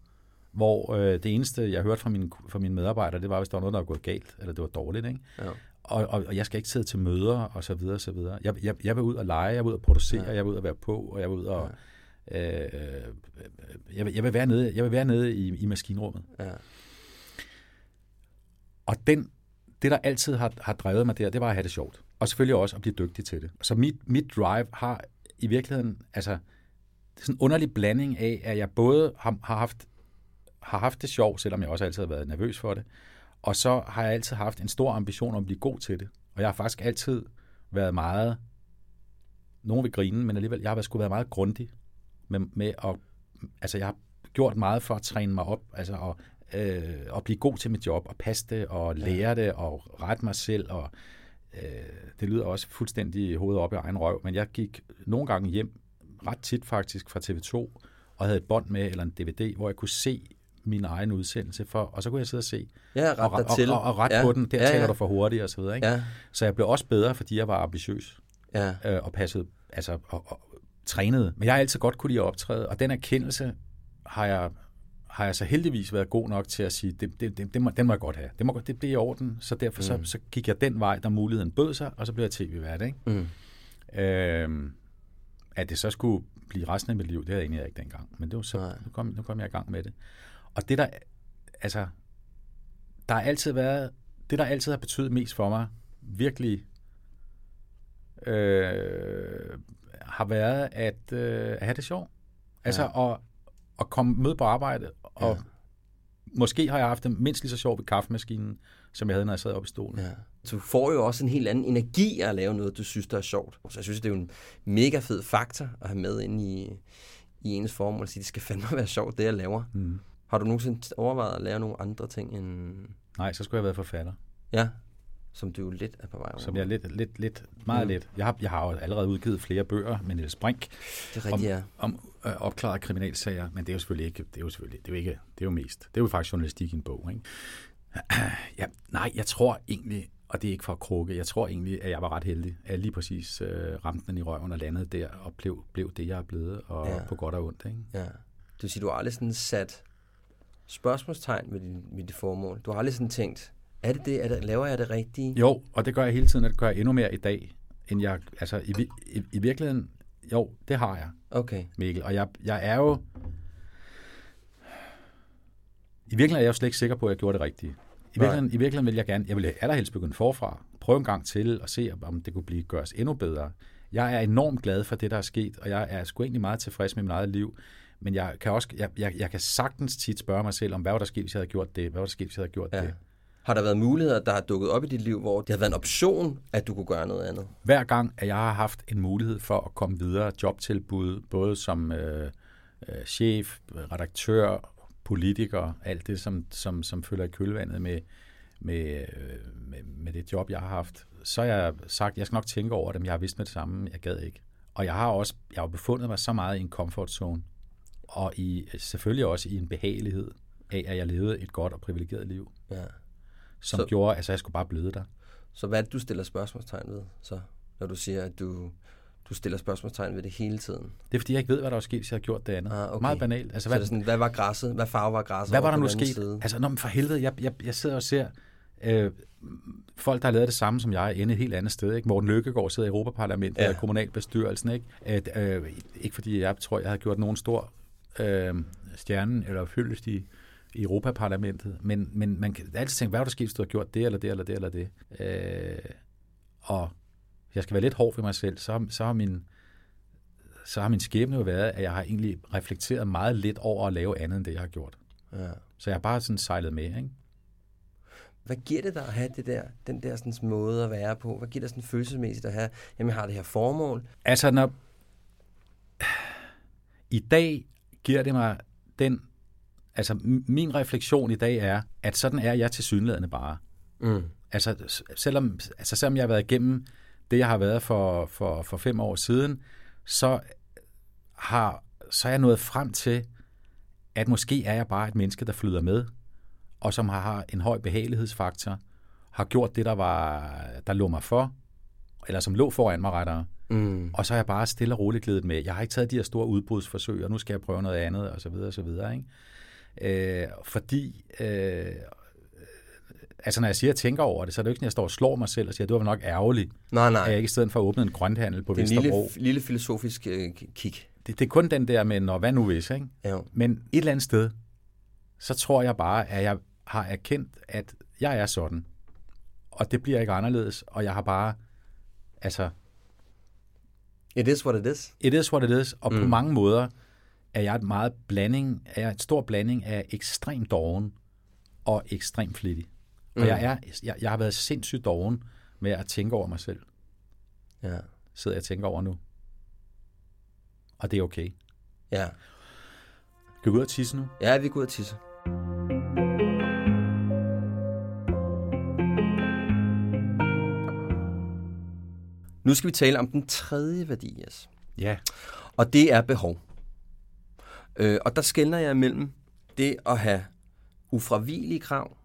hvor øh, det eneste, jeg hørte fra mine, fra mine medarbejdere, det var, hvis der var noget, der var gået galt, eller det var dårligt. Ikke? Ja. Og, og, og jeg skal ikke sidde til møder, og så videre, og så videre. Jeg, jeg, jeg vil ud og lege, jeg vil ud og producere, ja. jeg vil ud og være på, og jeg vil ud og... Ja. Øh, jeg, vil, jeg, vil være nede, jeg vil være nede i, i maskinrummet. Ja. Og den, det, der altid har, har drevet mig der, det var at have det sjovt. Og selvfølgelig også at blive dygtig til det. Så mit, mit drive har i virkeligheden, altså, det er sådan en underlig blanding af, at jeg både har, har haft har haft det sjovt, selvom jeg også altid har været nervøs for det. Og så har jeg altid haft en stor ambition om at blive god til det. Og jeg har faktisk altid været meget, nogen vil grine, men alligevel, jeg har skulle være meget grundig med, med at, altså jeg har gjort meget for at træne mig op, altså at, øh, at blive god til mit job, og passe det, og lære ja. det, og rette mig selv, og øh, det lyder også fuldstændig hovedet op i egen røv, men jeg gik nogle gange hjem, ret tit faktisk fra TV2, og havde et bånd med, eller en DVD, hvor jeg kunne se min egen udsendelse, for, og så kunne jeg sidde og se, ja, ret og, og, og, og, ret ja. på den, der ja, ja. taler du for hurtigt og så videre. Ikke? Ja. Så jeg blev også bedre, fordi jeg var ambitiøs ja. øh, og passede, altså og, og, trænede. Men jeg har altid godt kunne lide at optræde, og den erkendelse har jeg, har jeg så heldigvis været god nok til at sige, det, det, det, det må, den må jeg godt have. Det, må, det bliver i orden, så derfor mm. så, så gik jeg den vej, der muligheden bød sig, og så blev jeg tv-vært. Ikke? Mm. Øh, at det så skulle blive resten af mit liv, det havde jeg egentlig ikke dengang. Men det var så, nu kom, nu kom jeg i gang med det. Og det der, altså, der har altid været, det der altid har betydet mest for mig, virkelig, øh, har været at, øh, at have det sjovt. Altså ja. at, at komme med på arbejde, og ja. måske har jeg haft det mindst lige så sjovt ved kaffemaskinen, som jeg havde, når jeg sad oppe i stolen. Ja. Du får jo også en helt anden energi af at lave noget, du synes, der er sjovt. Så jeg synes, det er jo en mega fed faktor at have med ind i, i ens formål. At sige, det skal fandme være sjovt, det jeg laver. Mm. Har du nogensinde overvejet at lære nogle andre ting end... Nej, så skulle jeg have været forfatter. Ja, som du lidt er på vej over. Som jeg lidt, lidt, lidt meget mm. lidt. Jeg har, jeg har jo allerede udgivet flere bøger med Niels Brink. Det er rigtigt, om, ja. om øh, opklaret kriminalsager, men det er jo selvfølgelig ikke, det er jo selvfølgelig, det er jo ikke, det er jo mest, det er jo faktisk journalistik i en bog, ikke? Ja, nej, jeg tror egentlig, og det er ikke for at krukke, jeg tror egentlig, at jeg var ret heldig, at jeg lige præcis øh, ramte den i røven og landede der, og blev, blev det, jeg er blevet, og ja. på godt og ondt, ikke? Ja. Det vil sige, du har aldrig sådan sat spørgsmålstegn med din, med dit formål. Du har aldrig sådan tænkt, er det det? Er det, laver jeg det rigtige? Jo, og det gør jeg hele tiden, og det gør jeg endnu mere i dag, end jeg, altså i, i, i virkeligheden, jo, det har jeg, okay. Mikkel. Og jeg, jeg er jo, i virkeligheden er jeg jo slet ikke sikker på, at jeg gjorde det rigtige. I virkeligheden, I virkeligheden vil jeg gerne, jeg vil allerhelst begynde forfra, prøve en gang til og se, om det kunne blive gøres endnu bedre. Jeg er enormt glad for det, der er sket, og jeg er sgu egentlig meget tilfreds med mit eget liv. Men jeg kan også, jeg, jeg, jeg kan sagtens tit spørge mig selv om, hvad var der sket, hvis jeg havde gjort det? Hvad var der sket, hvis jeg havde gjort ja. det? Har der været muligheder, der har dukket op i dit liv, hvor det har været en option, at du kunne gøre noget andet? Hver gang, at jeg har haft en mulighed for at komme videre, jobtilbud, både som øh, øh, chef, redaktør, politiker, alt det, som, som, som følger i kølvandet med, med, øh, med, med det job, jeg har haft, så har jeg sagt, jeg skal nok tænke over det, men jeg har vidst med det samme, jeg gad ikke. Og jeg har også jeg har befundet mig så meget i en comfort zone, og i, selvfølgelig også i en behagelighed af, at jeg levede et godt og privilegeret liv, Ja. som Så- så, gjorde, at altså, jeg skulle bare bløde der. Så hvad er det, du stiller spørgsmålstegn ved, så, når du siger, at du, du stiller spørgsmålstegn ved det hele tiden? Det er fordi, jeg ikke ved, hvad der var sket, hvis jeg havde gjort det andet. Ah, okay. Meget banalt. Altså, Så hvad, det sådan, hvad var græsset? Hvad farve var græsset? hvad var der nu sket? Side? Altså, når, men for helvede, jeg, jeg, jeg sidder og ser øh, folk, der har lavet det samme som jeg, inde et helt andet sted. Ikke? Morten Lykkegaard sidder i Europaparlamentet Ja. og kommunalbestyrelsen. Ikke? At, øh, ikke fordi jeg tror, jeg har gjort nogen stor øh, stjerne eller fyldest i, i Europaparlamentet, men, men man kan altid tænke, hvad var der sket, hvis du har gjort det, eller det, eller det, eller det. Øh, og jeg skal være lidt hård ved mig selv, så, så har min så har min skæbne jo været, at jeg har egentlig reflekteret meget lidt over at lave andet end det, jeg har gjort. Ja. Så jeg har bare sådan sejlet med, ikke? Hvad giver det dig at have det der, den der sådan måde at være på? Hvad giver det sådan følelsesmæssigt at have, jamen jeg har det her formål? Altså, når... I dag giver det mig den... Altså, min refleksion i dag er, at sådan er jeg til synlædende bare. Mm. Altså, selvom, altså, selvom jeg har været igennem det, jeg har været for, for, for fem år siden, så, har, så er jeg nået frem til, at måske er jeg bare et menneske, der flyder med, og som har en høj behagelighedsfaktor, har gjort det, der, var, der lå mig for, eller som lå foran mig rettere, Mm. og så er jeg bare stille og roligt glædet med. Jeg har ikke taget de her store udbrudsforsøg, og nu skal jeg prøve noget andet, og så videre, og så videre. Ikke? Øh, fordi, øh, altså når jeg siger, at jeg tænker over det, så er det jo ikke sådan, at jeg står og slår mig selv og siger, at det var nok ærgerligt, Nej, at nej. jeg ikke i stedet for at åbne en grønthandel på Det er Vesterbro. lille, lille filosofisk øh, kig. Det, det er kun den der med, når hvad nu hvis, ikke? Ja. Men et eller andet sted, så tror jeg bare, at jeg har erkendt, at jeg er sådan. Og det bliver ikke anderledes, og jeg har bare, altså, It is what it is. it is what it is, og mm. på mange måder er jeg et meget blanding, er jeg et stor blanding af ekstrem doven og ekstrem flittig. Og Mm. jeg, er, jeg, jeg har været sindssygt doven med at tænke over mig selv. Ja. Sidder jeg og tænker over nu. Og det er okay. Ja. Kan vi gå ud og tisse nu? Ja, vi går ud og tisse. Nu skal vi tale om den tredje værdi, yes. Ja. Og det er behov. Øh, og der skældner jeg mellem det at have ufravigelige krav,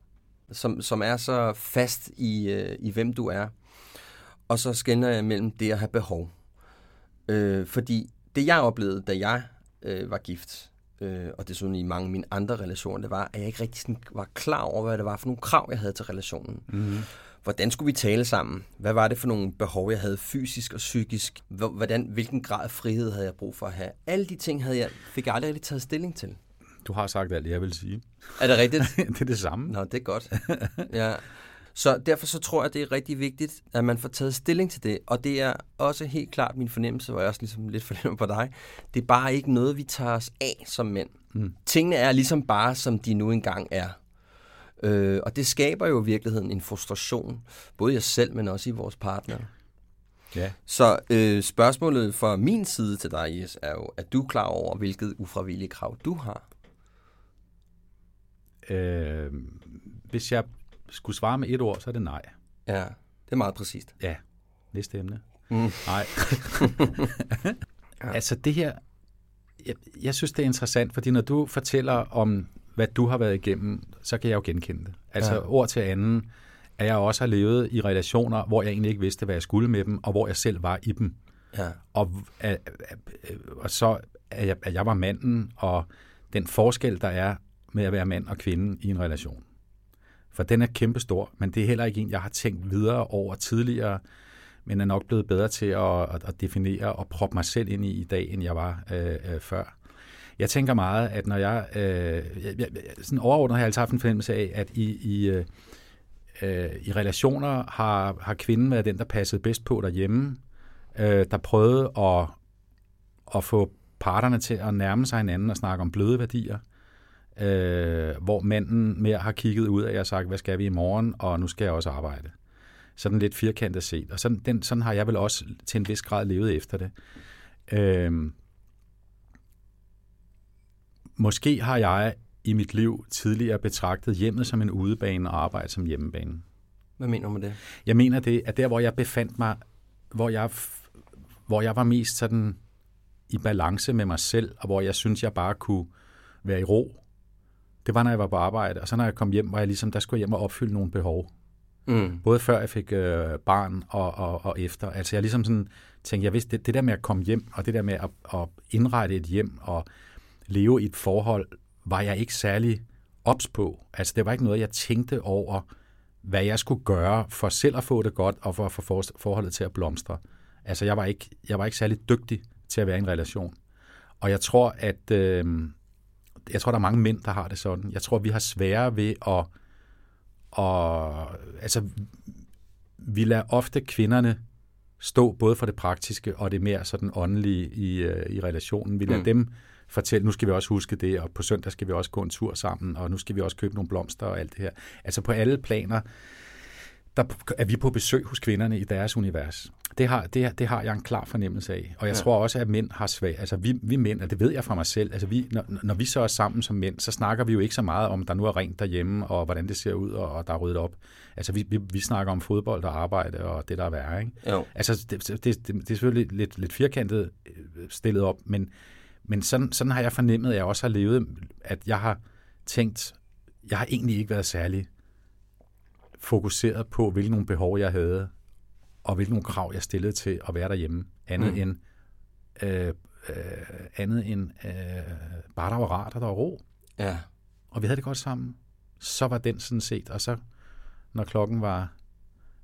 som, som er så fast i, øh, i hvem du er, og så skældner jeg mellem det at have behov. Øh, fordi det jeg oplevede, da jeg øh, var gift, øh, og desuden i mange af mine andre relationer, det var, at jeg ikke rigtig sådan var klar over, hvad det var for nogle krav, jeg havde til relationen. Mm-hmm. Hvordan skulle vi tale sammen? Hvad var det for nogle behov, jeg havde fysisk og psykisk? Hvor- Hvordan, hvilken grad af frihed havde jeg brug for at have? Alle de ting havde jeg, fik jeg aldrig rigtig taget stilling til. Du har sagt alt det, jeg vil sige. Er det rigtigt? det er det samme. Nå, det er godt. Ja. Så derfor så tror jeg, det er rigtig vigtigt, at man får taget stilling til det. Og det er også helt klart min fornemmelse, hvor jeg også ligesom lidt fornemmer på dig. Det er bare ikke noget, vi tager os af som mænd. Mm. Tingene er ligesom bare, som de nu engang er. Øh, og det skaber jo i virkeligheden en frustration, både i os selv, men også i vores partner. Ja. Så øh, spørgsmålet fra min side til dig, Jes, er jo, at du er klar over, hvilket ufravillige krav du har. Øh, hvis jeg skulle svare med et ord, så er det nej. Ja, det er meget præcist. Ja, næste emne. Mm. Nej. Altså det her, jeg, jeg synes det er interessant, fordi når du fortæller om, hvad du har været igennem, så kan jeg jo genkende det. Altså Ja. ord til anden, at jeg også har levet i relationer, hvor jeg egentlig ikke vidste, hvad jeg skulle med dem, og hvor jeg selv var i dem. Ja. Og, at, at, at, og så, at jeg, at jeg var manden, og den forskel, der er med at være mand og kvinde i en relation. For den er kæmpestor, men det er heller ikke en, jeg har tænkt videre over tidligere, men er nok blevet bedre til at, at, at definere og proppe mig selv ind i i dag, end jeg var øh, øh, før. Jeg tænker meget, at når jeg... Øh, jeg, jeg sådan overordnet har jeg altid haft en fornemmelse af, at i, i, øh, øh, i relationer har, har kvinden været den, der passede bedst på derhjemme, øh, der prøvede at, at få parterne til at nærme sig hinanden og snakke om bløde værdier, øh, hvor manden mere har kigget ud af og sagt, hvad skal vi i morgen, og nu skal jeg også arbejde. Sådan lidt firkantet set. Og sådan, den, sådan har jeg vel også til en vis grad levet efter det. Øh, måske har jeg i mit liv tidligere betragtet hjemmet som en udebane og arbejde som hjemmebane. Hvad mener du med det? Jeg mener det, at der, hvor jeg befandt mig, hvor jeg, hvor jeg var mest sådan i balance med mig selv, og hvor jeg synes, jeg bare kunne være i ro, det var, når jeg var på arbejde. Og så når jeg kom hjem, var jeg ligesom, der skulle jeg hjem og opfylde nogle behov. Mm. Både før jeg fik øh, barn og, og, og efter. Altså jeg ligesom sådan tænkte, jeg vidste, det, det der med at komme hjem, og det der med at, at indrette et hjem og leve i et forhold, var jeg ikke særlig ops på. Altså det var ikke noget, jeg tænkte over, hvad jeg skulle gøre for selv at få det godt, og for at få forholdet til at blomstre. Altså jeg var ikke, jeg var ikke særlig dygtig til at være i en relation. Og jeg tror, at øh, jeg tror, der er mange mænd, der har det sådan. Jeg tror, vi har sværere ved at og altså, vi lader ofte kvinderne stå både for det praktiske og det mere sådan åndelige i, øh, i relationen. Vi lader mm. dem fortælle, nu skal vi også huske det, og på søndag skal vi også gå en tur sammen, og nu skal vi også købe nogle blomster og alt det her. Altså på alle planer, der er vi på besøg hos kvinderne i deres univers. Det har, det, det har jeg en klar fornemmelse af. Og jeg ja. tror også, at mænd har svært. Altså vi, vi mænd, og det ved jeg fra mig selv, altså vi, når, når vi så er sammen som mænd, så snakker vi jo ikke så meget om, der nu er rent derhjemme, og hvordan det ser ud, og, og der er ryddet op. Altså vi, vi, vi snakker om fodbold og arbejde, og det der er værre. Ikke? Jo. Altså det, det, det, det er selvfølgelig lidt, lidt firkantet øh, stillet op, men, men sådan, sådan har jeg fornemmet, at jeg også har levet, at jeg har tænkt, jeg har egentlig ikke været særlig fokuseret på, hvilke nogle behov jeg havde, og hvilke nogle krav jeg stillede til at være derhjemme, andet mm. end øh, øh, andet end øh, bare der var rart, og der var ro. Ja. Og vi havde det godt sammen. Så var den sådan set, og så når klokken var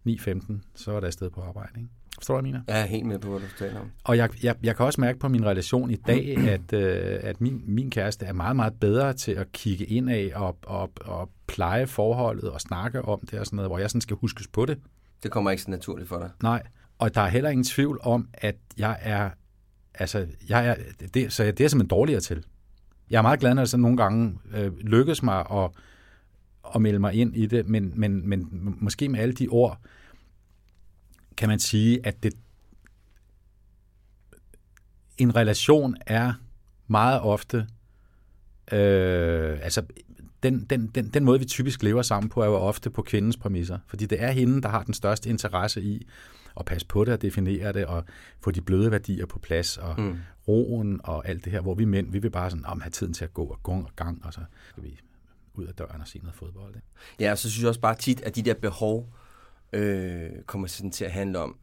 9.15, så var der afsted på arbejde. Ikke? Forstår du, Mina? Jeg er helt med på, hvad du taler om. Og jeg, jeg, jeg kan også mærke på min relation i dag, at, øh, at min, min kæreste er meget, meget bedre til at kigge ind af og, og, og pleje forholdet og snakke om det og sådan noget, hvor jeg sådan skal huskes på det. Det kommer ikke så naturligt for dig. Nej, og der er heller ingen tvivl om, at jeg er, altså, jeg er, det, så det er simpelthen dårligere til. Jeg er meget glad, når det sådan nogle gange øh, lykkes mig at, at melde mig ind i det, men, men, men måske med alle de ord, kan man sige, at det, en relation er meget ofte, øh, altså den, den, den, den måde, vi typisk lever sammen på, er jo ofte på kvindens præmisser. Fordi det er hende, der har den største interesse i at passe på det og definere det, og få de bløde værdier på plads, og mm. roen og alt det her, hvor vi mænd, vi vil bare sådan, om have tiden til at gå og gå og gang, og så skal vi ud af døren og se noget fodbold. Ja, og så synes jeg også bare tit, at de der behov øh, kommer sådan til at handle om,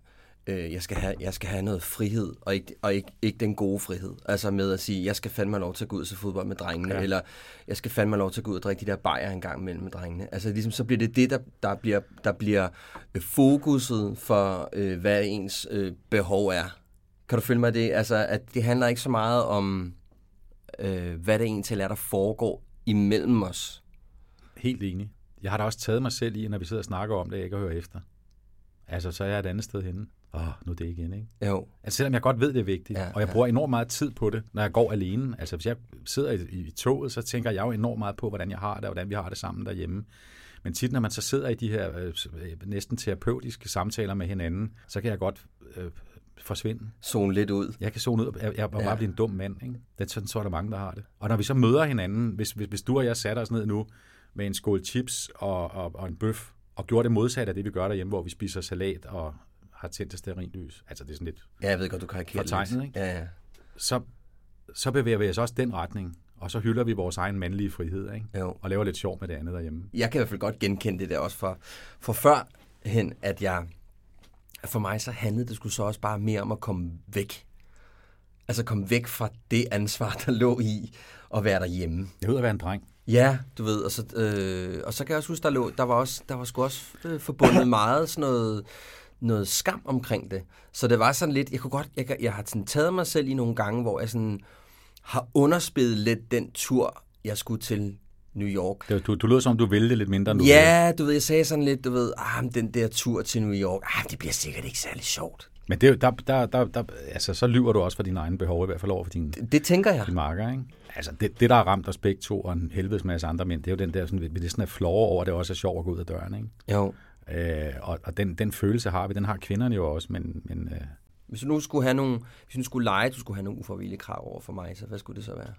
øh, jeg, skal have, jeg skal have noget frihed, og, ikke, og ikke, ikke den gode frihed. Altså med at sige, jeg skal fandme lov til at gå ud og se fodbold med drengene, ja. eller jeg skal fandme lov til at gå ud og drikke de der bajer en gang mellem med drengene. Altså ligesom, så bliver det det, der, der bliver, der bliver øh, fokuset for, øh, hvad ens øh, behov er. Kan du følge mig det? Altså, at det handler ikke så meget om, øh, hvad det egentlig er, der foregår imellem os. Helt enig. Jeg har da også taget mig selv i, når vi sidder og snakker om det, jeg ikke hører efter. Altså, så er jeg et andet sted henne åh, nu er det igen, ikke? Jo. Altså selvom jeg godt ved, det er vigtigt, Ja, og jeg ja. bruger enormt meget tid på det, når jeg går alene. Altså hvis jeg sidder i, i toget, så tænker jeg jo enormt meget på, hvordan jeg har det, og hvordan vi har det sammen derhjemme. Men tit, når man så sidder i de her øh, næsten terapeutiske samtaler med hinanden, så kan jeg godt øh, forsvinde. Zone lidt ud. Jeg kan zone ud. Jeg, jeg var Ja. bare blive en dum mand. Ikke? Det er sådan, så er der mange, der har det. Og når vi så møder hinanden, hvis, hvis, hvis du og jeg satte os ned nu med en skål chips og, og, og en bøf, og gjorde det modsatte af det, vi gør derhjemme, hvor vi spiser salat og har tændt et lys. Altså det er sådan lidt Ja, jeg ved godt, du karikerer Fortegnet, lidt. ikke? Ja, ja. så, så bevæger vi os også den retning, og så hylder vi vores egen mandlige frihed, ikke? Jo. og laver lidt sjov med det andet derhjemme. jeg kan i hvert fald godt genkende det der også for, for før hen, at jeg, for mig så handlede det skulle så også bare mere om at komme væk. Altså komme væk fra det ansvar, der lå i at være derhjemme. Er ud at være en dreng. Ja, du ved, og så, øh, og så kan jeg også huske, der, lå, der var også, der var sgu også øh, forbundet meget sådan noget, noget skam omkring det. Så det var sådan lidt, jeg kunne godt, jeg, jeg har sådan taget mig selv i nogle gange, hvor jeg sådan har underspillet lidt den tur, jeg skulle til New York. Det, du, du lyder som, om du ville det lidt mindre, end du ville. Ja, du ved, jeg sagde sådan lidt, du ved, ah, den der tur til New York, ah, det bliver sikkert ikke særlig sjovt. Men det, er der, der, der, der, altså, så lyver du også for dine egne behov, i hvert fald over for dine, Det, det tænker jeg. dine marker. Ikke? Altså, det, det, der har ramt os begge to, og en helvedes masse andre mænd, det er jo den der, sådan, vi det sådan er flore over, at det også er sjovt at gå ud af døren. Ikke? Jo. Øh, og og den, den følelse har vi, den har kvinderne jo også, men, men øh, Hvis du nu skulle have nogle, hvis du skulle lege, du skulle have nogle uforvillige krav over for mig, så hvad skulle det så være?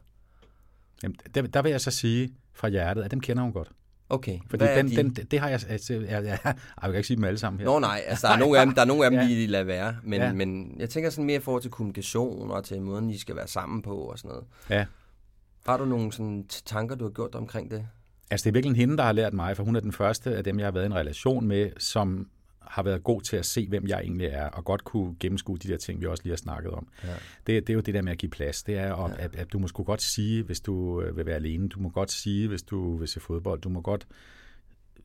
Jamen, der, der vil jeg så sige fra hjertet, at dem kender hun godt. Okay. Fordi den, de? den, det har jeg... Altså, jeg, jeg, jeg, jeg kan ikke sige dem alle sammen her. Nå nej, altså der er nogle af dem, der er nogle af dem, Ja. vi lader være. Men, Ja. men jeg tænker sådan mere i forhold til kommunikation og til måden, I skal være sammen på og sådan noget. Ja. Har du nogle sådan tanker, du har gjort omkring det? Altså, det er virkelig hende, der har lært mig, for hun er den første af dem, jeg har været i en relation med, som har været god til at se, hvem jeg egentlig er, og godt kunne gennemskue de der ting, vi også lige har snakket om. Ja. Det, det er jo det der med at give plads. Det er, at, at, at du må sgu godt sige, hvis du øh, vil være alene. Du må godt sige, hvis du vil se fodbold. Du må godt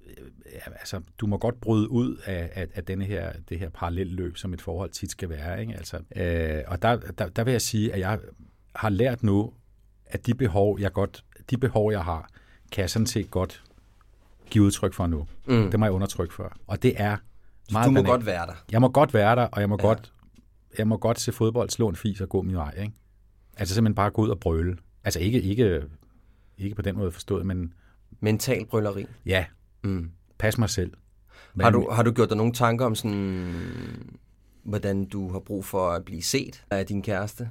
øh, ja, altså, du må godt bryde ud af, af, af denne her, det her parallelløb, som et forhold tit skal være. Ikke? Altså, øh, og der, der, der vil jeg sige, at jeg har lært nu, at de behov, jeg, godt, de behov, jeg har, kan jeg sådan set godt give udtryk for nu. Mm. Det må jeg undertrykke for. Og det er meget Du må banalt. godt være der. Jeg må godt være der, og jeg må, Ja. godt, jeg må godt se fodbold, slå en fis og gå min vej. Ikke? Altså simpelthen bare gå ud og brøle. Altså ikke, ikke, ikke på den måde forstået, men Mental brylleri. ja, Mm. pas mig selv. Men, Har du, har du gjort dig nogle tanker om sådan, hvordan du har brug for at blive set af din kæreste?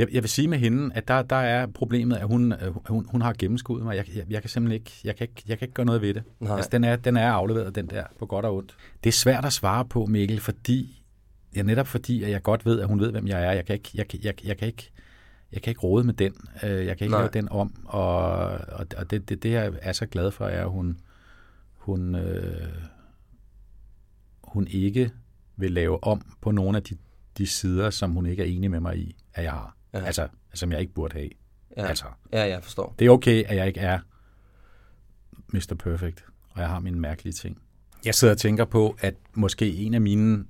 Jeg, jeg vil sige med hende, at der, der er problemet, at hun, øh, hun, hun har gennemskuddet mig. Jeg, jeg, jeg kan simpelthen ikke, jeg kan ikke, jeg kan ikke gøre noget ved det. Nej. Altså, den, er, den er afleveret, den der, på godt og ondt. Det er svært at svare på, Mikkel, fordi, ja, netop fordi, at jeg godt ved, at hun ved, hvem jeg er. Jeg kan ikke, jeg, jeg, jeg kan ikke, jeg kan ikke råde med den. Øh, Jeg kan ikke Nej. lave den om. Og, og, og det, det, det, jeg er så glad for, er, at hun, hun, øh, hun ikke vil lave om på nogle af de, de sider, som hun ikke er enig med mig i, at jeg har. Ja. Altså, som jeg ikke burde have. Ja, Altså, ja jeg forstår. det er okay, at jeg ikke er Mr. Perfect, og jeg har mine mærkelige ting. Jeg sidder og tænker på, at måske en af mine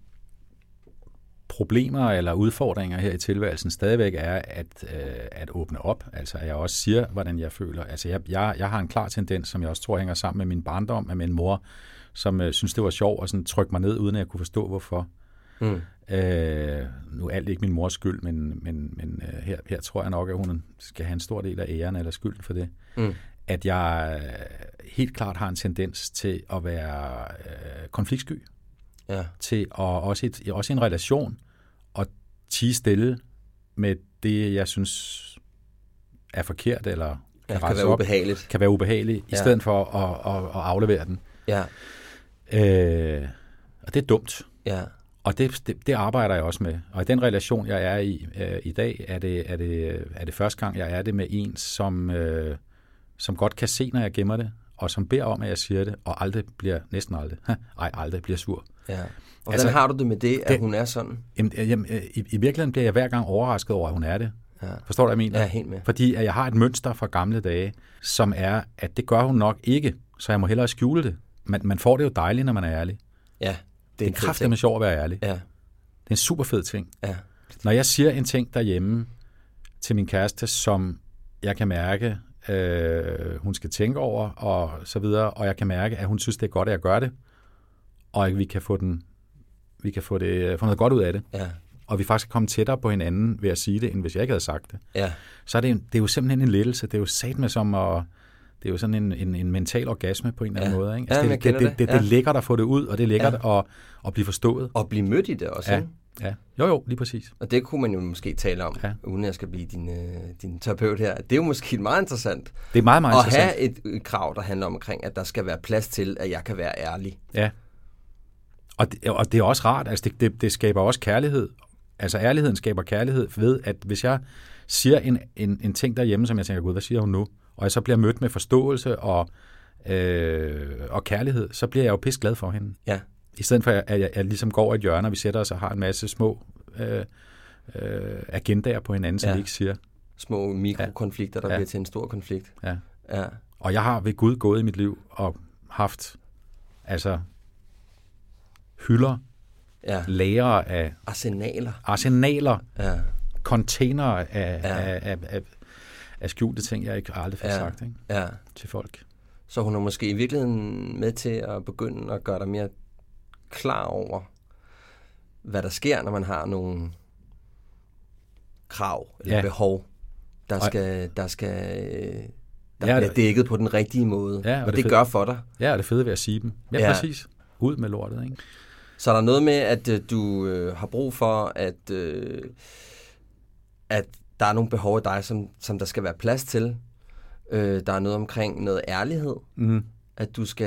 problemer eller udfordringer her i tilværelsen stadigvæk er at, øh, at åbne op. Altså, at jeg også siger, hvordan jeg føler. Altså, jeg, jeg, jeg har en klar tendens, som jeg også tror hænger sammen med min barndom, med min mor, som øh, synes, det var sjovt at sådan trykke mig ned, uden at jeg kunne forstå, hvorfor. Mm. Øh, nu er alt ikke min mors skyld, men, men, men øh, her, her tror jeg nok, at hun skal have en stor del af æren eller skylden for det. Mm. At jeg øh, helt klart har en tendens til at være øh, konfliktsky, Ja. til at også, et, også i en relation at tige stille med det, jeg synes er forkert, eller Ja, kan, det kan være op, ubehageligt. kan være ubehageligt, ja. Ja. i stedet for at, at, at aflevere den. Ja, Øh, og det er dumt. ja, Og det, det, det arbejder jeg også med. Og i den relation, jeg er i øh, i dag, er det, er, det, er det første gang, jeg er det med en, som, øh, som godt kan se, når jeg gemmer det, og som beder om, at jeg siger det, og aldrig bliver, næsten aldrig, ej, aldrig bliver sur. ja. Og hvordan Altså, har du det med det, at det- hun er sådan? Jamen, øh, jamen, øh, i, I virkeligheden bliver jeg hver gang overrasket over, at hun er det. Ja. Forstår du, hvad jeg mener? Er helt med. Fordi at jeg har et mønster fra gamle dage, som er, at det gør hun nok ikke, så jeg må hellere skjule det. Man, man får det jo dejligt, når man er ærlig. Ja, det er en med sjov at være ærlig. Ja, Det er en super fed ting. ja, Når jeg siger en ting derhjemme til min kæreste, som jeg kan mærke, øh, hun skal tænke over, og så videre, og jeg kan mærke, at hun synes, det er godt, at jeg gør det, og at vi kan få, den, vi kan få, det, få noget godt ud af det, ja, og vi faktisk kan komme tættere på hinanden ved at sige det, end hvis jeg ikke havde sagt det. ja, Så er det, det er jo simpelthen en lettelse. Det er jo sat med som at, det er jo sådan en, en, en mental orgasme på en eller anden Ja. måde. Ikke? Ja, det, det, det, det. Ja. det er lækkert at få det ud, og det er lækkert Ja. at, at blive forstået. Og blive mødt i det også, Ja, ikke? ja. Jo, jo, lige præcis. Og det kunne man jo måske tale om, Ja. uden at jeg skal blive din, øh, din terapeut her. Det er jo måske meget interessant Det er meget, meget at interessant. have et, et krav, der handler omkring, at der skal være plads til, at jeg kan være ærlig. Ja. Og det, og det er også rart, altså det, det, det skaber også kærlighed. Altså ærligheden skaber kærlighed ved, at hvis jeg siger en, en, en ting derhjemme, som jeg tænker, gud, hvad siger hun nu? Og jeg så bliver mødt med forståelse og, øh, og kærlighed, så bliver jeg jo pisse glad for hende. Ja, I stedet for, at jeg, at jeg ligesom går et hjørne, og vi sætter os og har en masse små øh, øh, agendaer på hinanden, som Ja. vi ikke siger. små mikrokonflikter, der Ja. bliver til en stor konflikt. Ja. Ja, Og jeg har ved Gud gået i mit liv og haft altså hylder, ja. lagre af Arsenaler. arsenaler, Ja, containere af, Ja. af, af, af, af skjulte ting, jeg ikke aldrig får Ja. sagt ikke? ja. til folk. Så hun er måske i virkeligheden med til at begynde at gøre dig mere klar over, hvad der sker, når man har nogle krav eller Ja. behov, der skal, der skal der Ja, bliver dækket på den rigtige måde. Ja, og og det det, gør for dig. Ja, og det fede ved at sige dem. Ja, Ja. ja. præcis. Ud med lortet, ikke? Så er der noget med, at øh, du øh, har brug for, at, øh, at der er nogle behov i dig, som, som der skal være plads til. Øh, der er noget omkring noget ærlighed. Mm. At du skal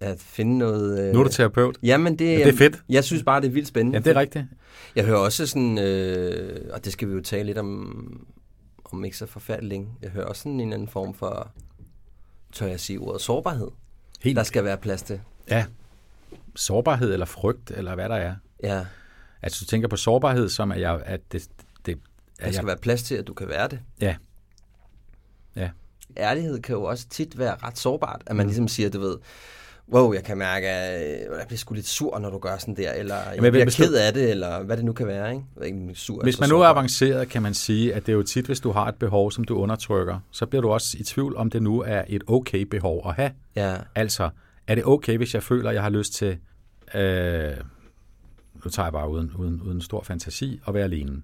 at finde noget... Øh... Nu er du terapeut. Jamen, det, Ja, det er fedt. Jeg synes bare, det er vildt spændende. Ja, det er rigtigt. Jeg hører også sådan, øh, og det skal vi jo tale lidt om, om ikke så forfærdeligt længe. Jeg hører også sådan en eller anden form for, tør jeg sige ordet, sårbarhed. Helt, Der skal være plads til. Ja. Sårbarhed eller frygt, eller hvad der er. Ja, Altså, du tænker på sårbarhed, som er jeg, at det der skal jeg, være plads til, at du kan være det. Ja. Ja. Ærlighed kan jo også tit være ret sårbart, at man Mm. ligesom siger, du ved, wow, jeg kan mærke, at jeg bliver sgu lidt sur, når du gør sådan der, eller jeg men bliver ked af det, eller hvad det nu kan være, ikke? Jeg ikke, sur Hvis man nu er avanceret, kan man sige, at det er jo tit, hvis du har et behov, som du undertrykker, så bliver du også i tvivl, om det nu er et okay behov at have. Ja, Altså, er det okay, hvis jeg føler, at jeg har lyst til, øh, nu tager jeg bare uden, uden, uden stor fantasi, at være alene?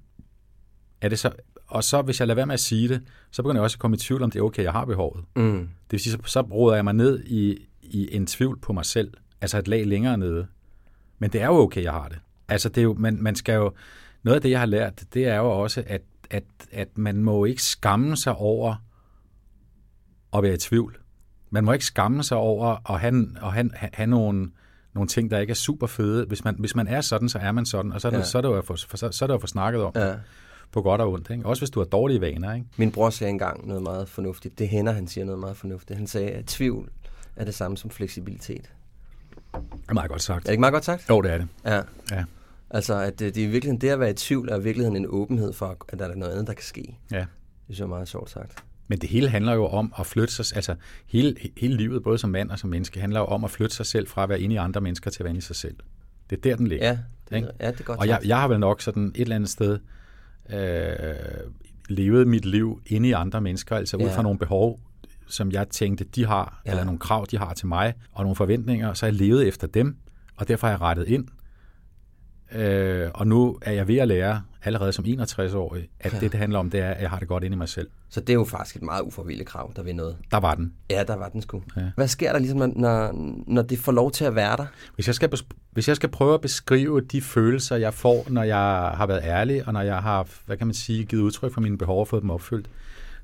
Er det så, og så, hvis jeg lader være med at sige det, så begynder jeg også at komme i tvivl, om det er okay, jeg har behovet. mm. Det vil sige, så, så råder jeg mig ned i, i en tvivl på mig selv, altså et lag længere nede. Men det er jo okay, jeg har det. Altså, det er jo, man, man skal jo, noget af det, jeg har lært, det er jo også, at, at, at man må ikke skamme sig over at være i tvivl. Man må ikke skamme sig over at have, at have, have nogle, nogle ting, der ikke er super fede. Hvis man, hvis man er sådan, så er man sådan, og så er det, Ja. så er det jo for, for, så, så er det jo for snakket om, ja. På godt og ondt. Ikke? Også hvis du har dårlige vaner. Ikke? Min bror sagde engang noget meget fornuftigt. Det hænder, han siger noget meget fornuftigt. Han sagde, at tvivl er det samme som fleksibilitet. Det er meget godt sagt. Er det ikke meget godt sagt? Jo, det er det. Ja. Ja. Altså, at det, det er i virkeligheden det at være i tvivl, er i virkeligheden en åbenhed for, at der er noget andet, der kan ske. Ja. Det jeg er meget sjovt sagt. Men det hele handler jo om at flytte sig, altså hele, hele livet, både som mand og som menneske, handler jo om at flytte sig selv fra at være inde i andre mennesker til at være inde i sig selv. Det er der, den ligger. Ja, det, Ikke? ja, det er godt og jeg, jeg har vel nok sådan et eller andet sted øh, levet mit liv inde i andre mennesker, altså ud Ja. fra nogle behov, som jeg tænkte, de har, Ja. eller nogle krav, de har til mig, og nogle forventninger, så jeg levet efter dem, og derfor har jeg rettet ind. Øh, og nu er jeg ved at lære, allerede som 61-årig, at Ja. det, det handler om, det er, at jeg har det godt inde i mig selv. Så det er jo faktisk et meget uforvilligt krav, der vil noget. Der var den. Ja, der var den sgu. Ja. Hvad sker der ligesom, når, når, det får lov til at være der? Hvis jeg, skal, hvis jeg skal prøve at beskrive de følelser, jeg får, når jeg har været ærlig, og når jeg har, hvad kan man sige, givet udtryk for mine behov og fået dem opfyldt,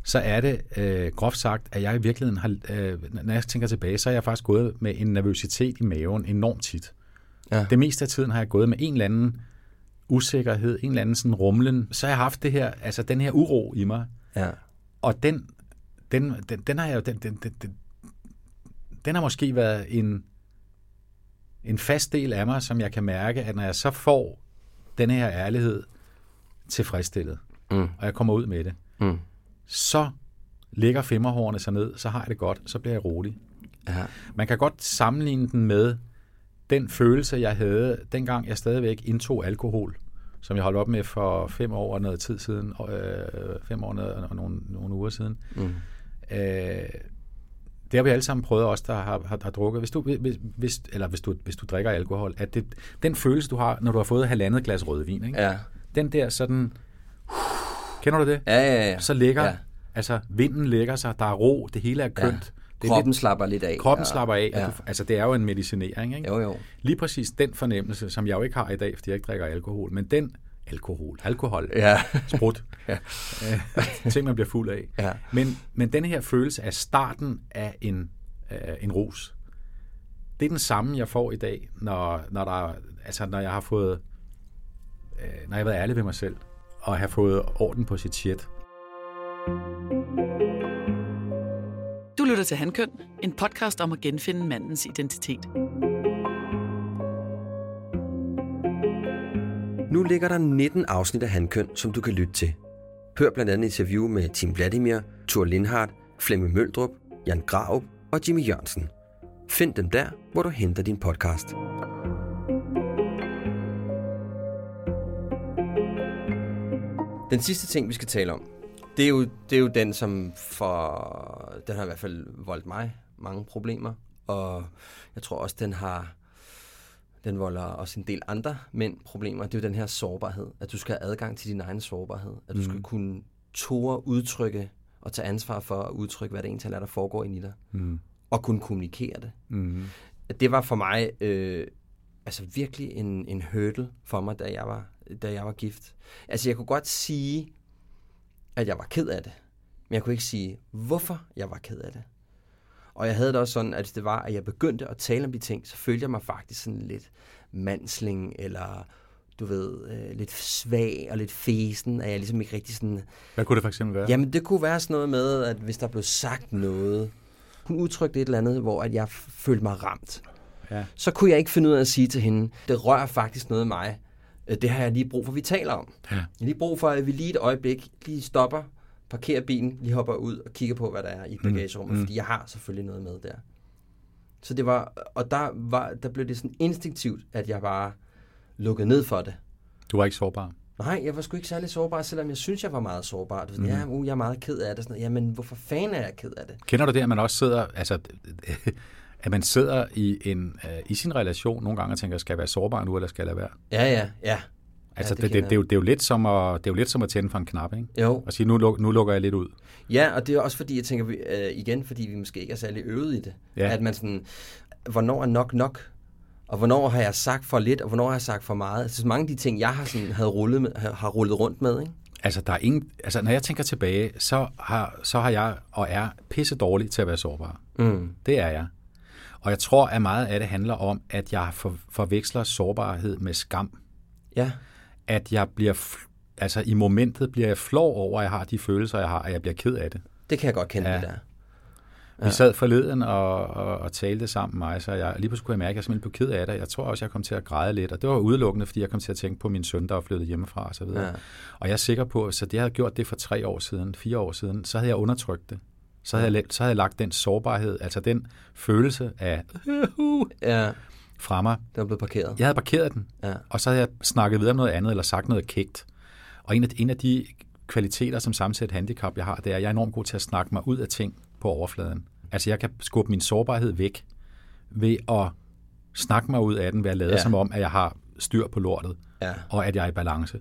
så er det øh, groft sagt, at jeg i virkeligheden har, øh, når jeg tænker tilbage, så er jeg faktisk gået med en nervøsitet i maven enormt tit. Ja. Det meste af tiden har jeg gået med en eller anden usikkerhed, en eller anden sådan rumlen. Så har jeg haft det her, altså den her uro i mig, Ja. og den, den, den, den har jeg jo, den, den, den, den, den har måske været en, en fast del af mig, som jeg kan mærke, at når jeg så får den her ærlighed tilfredsstillet, Mm. og jeg kommer ud med det, Mm. så ligger femmerhårene sig ned, så har jeg det godt, så bliver jeg rolig. Ja. Man kan godt sammenligne den med den følelse, jeg havde, dengang jeg stadigvæk indtog alkohol, som jeg holdt op med for fem år og noget tid siden, øh, fem år og nogle, nogle uger siden. Mm. Øh, det har vi alle sammen prøvet, os der har, har, har drukket. Hvis du, hvis, hvis, eller hvis du, hvis du drikker alkohol, at det, den følelse, du har, når du har fået halvandet glas rødvin, ikke? Ja. den der sådan, kender du det? Ja, ja, ja. Så ligger, ja. altså vinden lægger sig, der er ro, det hele er kønt. Ja. Det Kroppen lidt, slapper lidt af. kroppen og- slapper af. Ja. Ja. Du, altså det er jo en medicinering, ikke? Jo, jo. Lige præcis den fornemmelse, som jeg jo ikke har i dag, fordi jeg ikke drikker alkohol, men den alkohol, alkohol, Ja. sprut, Ja. øh, ting man bliver fuld af. Ja. Men, men den her følelse af starten af en, øh, en rus, det er den samme, jeg får i dag, når, når, der, altså, når jeg har fået, øh, når jeg har været ærlig ved mig selv, og har fået orden på sit shit. Du lytter til Handkøn, en podcast om at genfinde mandens identitet. Nu ligger der 19 afsnit af Handkøn, som du kan lytte til. Hør blandt andet interview med Tim Vladimir, Thor Lindhardt, Flemming Møldrup, Jan Graup og Jimmy Jørgensen. Find dem der, hvor du henter din podcast. Den sidste ting, vi skal tale om, det er jo, det er jo den, som for... Den har i hvert fald voldt mig mange problemer. Og jeg tror også, den har... Den volder også en del andre mænd problemer. Det er jo den her sårbarhed. At du skal have adgang til din egen sårbarhed. At du mm. skal kunne tåre udtrykke og tage ansvar for at udtrykke, hvad det egentlig er, der foregår inde i dig. Mm. Og kunne kommunikere det. Mm. Det var for mig øh, altså virkelig en, en hurdle for mig, da jeg, var, da jeg var gift. Altså jeg kunne godt sige, at jeg var ked af det. Men jeg kunne ikke sige, hvorfor jeg var ked af det. Og jeg havde det også sådan, at hvis det var, at jeg begyndte at tale om de ting, så følte jeg mig faktisk sådan lidt mandsling, eller du ved, øh, lidt svag og lidt fesen, at jeg ligesom ikke rigtig sådan... Hvad kunne det for eksempel være? Jamen, det kunne være sådan noget med, at hvis der blev sagt noget, hun udtrykte et eller andet, hvor at jeg følte mig ramt. Ja. Så kunne jeg ikke finde ud af at sige til hende, det rører faktisk noget af mig. Øh, Det har jeg lige brug for, vi taler om. Ja. Jeg har lige brug for, at vi lige et øjeblik lige stopper, parkerer bilen, lige hopper ud og kigger på, hvad der er i bagagerummet, mm. fordi jeg har selvfølgelig noget med der. Så det var, og der, var, der blev det sådan instinktivt, at jeg bare lukkede ned for det. Du var ikke sårbar. Nej, jeg var sgu ikke særlig sårbar, selvom jeg synes, jeg var meget sårbar. Du ved, Mhm. Ja, uh, jeg er meget ked af det. Sådan. Jamen, hvorfor fanden er jeg ked af det? Kender du det, at man også sidder, altså, at man sidder i, en, øh, i sin relation nogle gange og tænker, skal jeg være sårbar nu, eller skal jeg lade være? Ja, ja, ja. Altså, det det, det, det, det, er jo, det, er jo lidt som at, det er jo lidt som at tænde for en knap, ikke? Jo. Og sige, nu, luk, nu lukker jeg lidt ud. Ja, og det er også fordi, jeg tænker, øh, igen, fordi vi måske ikke er særlig øvet i det. Ja. At man sådan, hvornår er nok nok? Og hvornår har jeg sagt for lidt, og hvornår har jeg sagt for meget? Altså, så mange af de ting, jeg har, sådan, havde rullet med, har, har rullet rundt med, ikke? Altså, der er ingen, altså, når jeg tænker tilbage, så har, så har jeg og er pisse dårlig til at være sårbar. Mm. Det er jeg. Og jeg tror, at meget af det handler om, at jeg for, forveksler sårbarhed med skam. Ja, At jeg bliver, altså i momentet bliver jeg flov over, at jeg har de følelser, jeg har, at jeg bliver ked af det. det kan jeg godt kende, Ja. ja. det der. Vi sad forleden og, og, og talte sammen med mig, så jeg lige pludselig kunne jeg mærke, at jeg simpelthen blev ked af det. Jeg tror også, jeg kom til at græde lidt, og det var udelukkende, fordi jeg kom til at tænke på min søn, der var flyttet hjemmefra og så videre. Ja. Og jeg er sikker på, at så det jeg havde gjort det for tre år siden, fire år siden, så havde jeg undertrykt det. Så havde, jeg, så havde jeg lagt den sårbarhed, altså den følelse af Ja, fra mig. den blevet parkeret. Jeg havde parkeret den, Ja. og så havde jeg snakket videre om noget andet, eller sagt noget kægt. Og en af, en af de kvaliteter, som sammensat handicap, jeg har, det er, at jeg er enormt god til at snakke mig ud af ting på overfladen. Altså, jeg kan skubbe min sårbarhed væk ved at snakke mig ud af den, ved at lade. Ja. som om, at jeg har styr på lortet, Ja. og at jeg er i balance.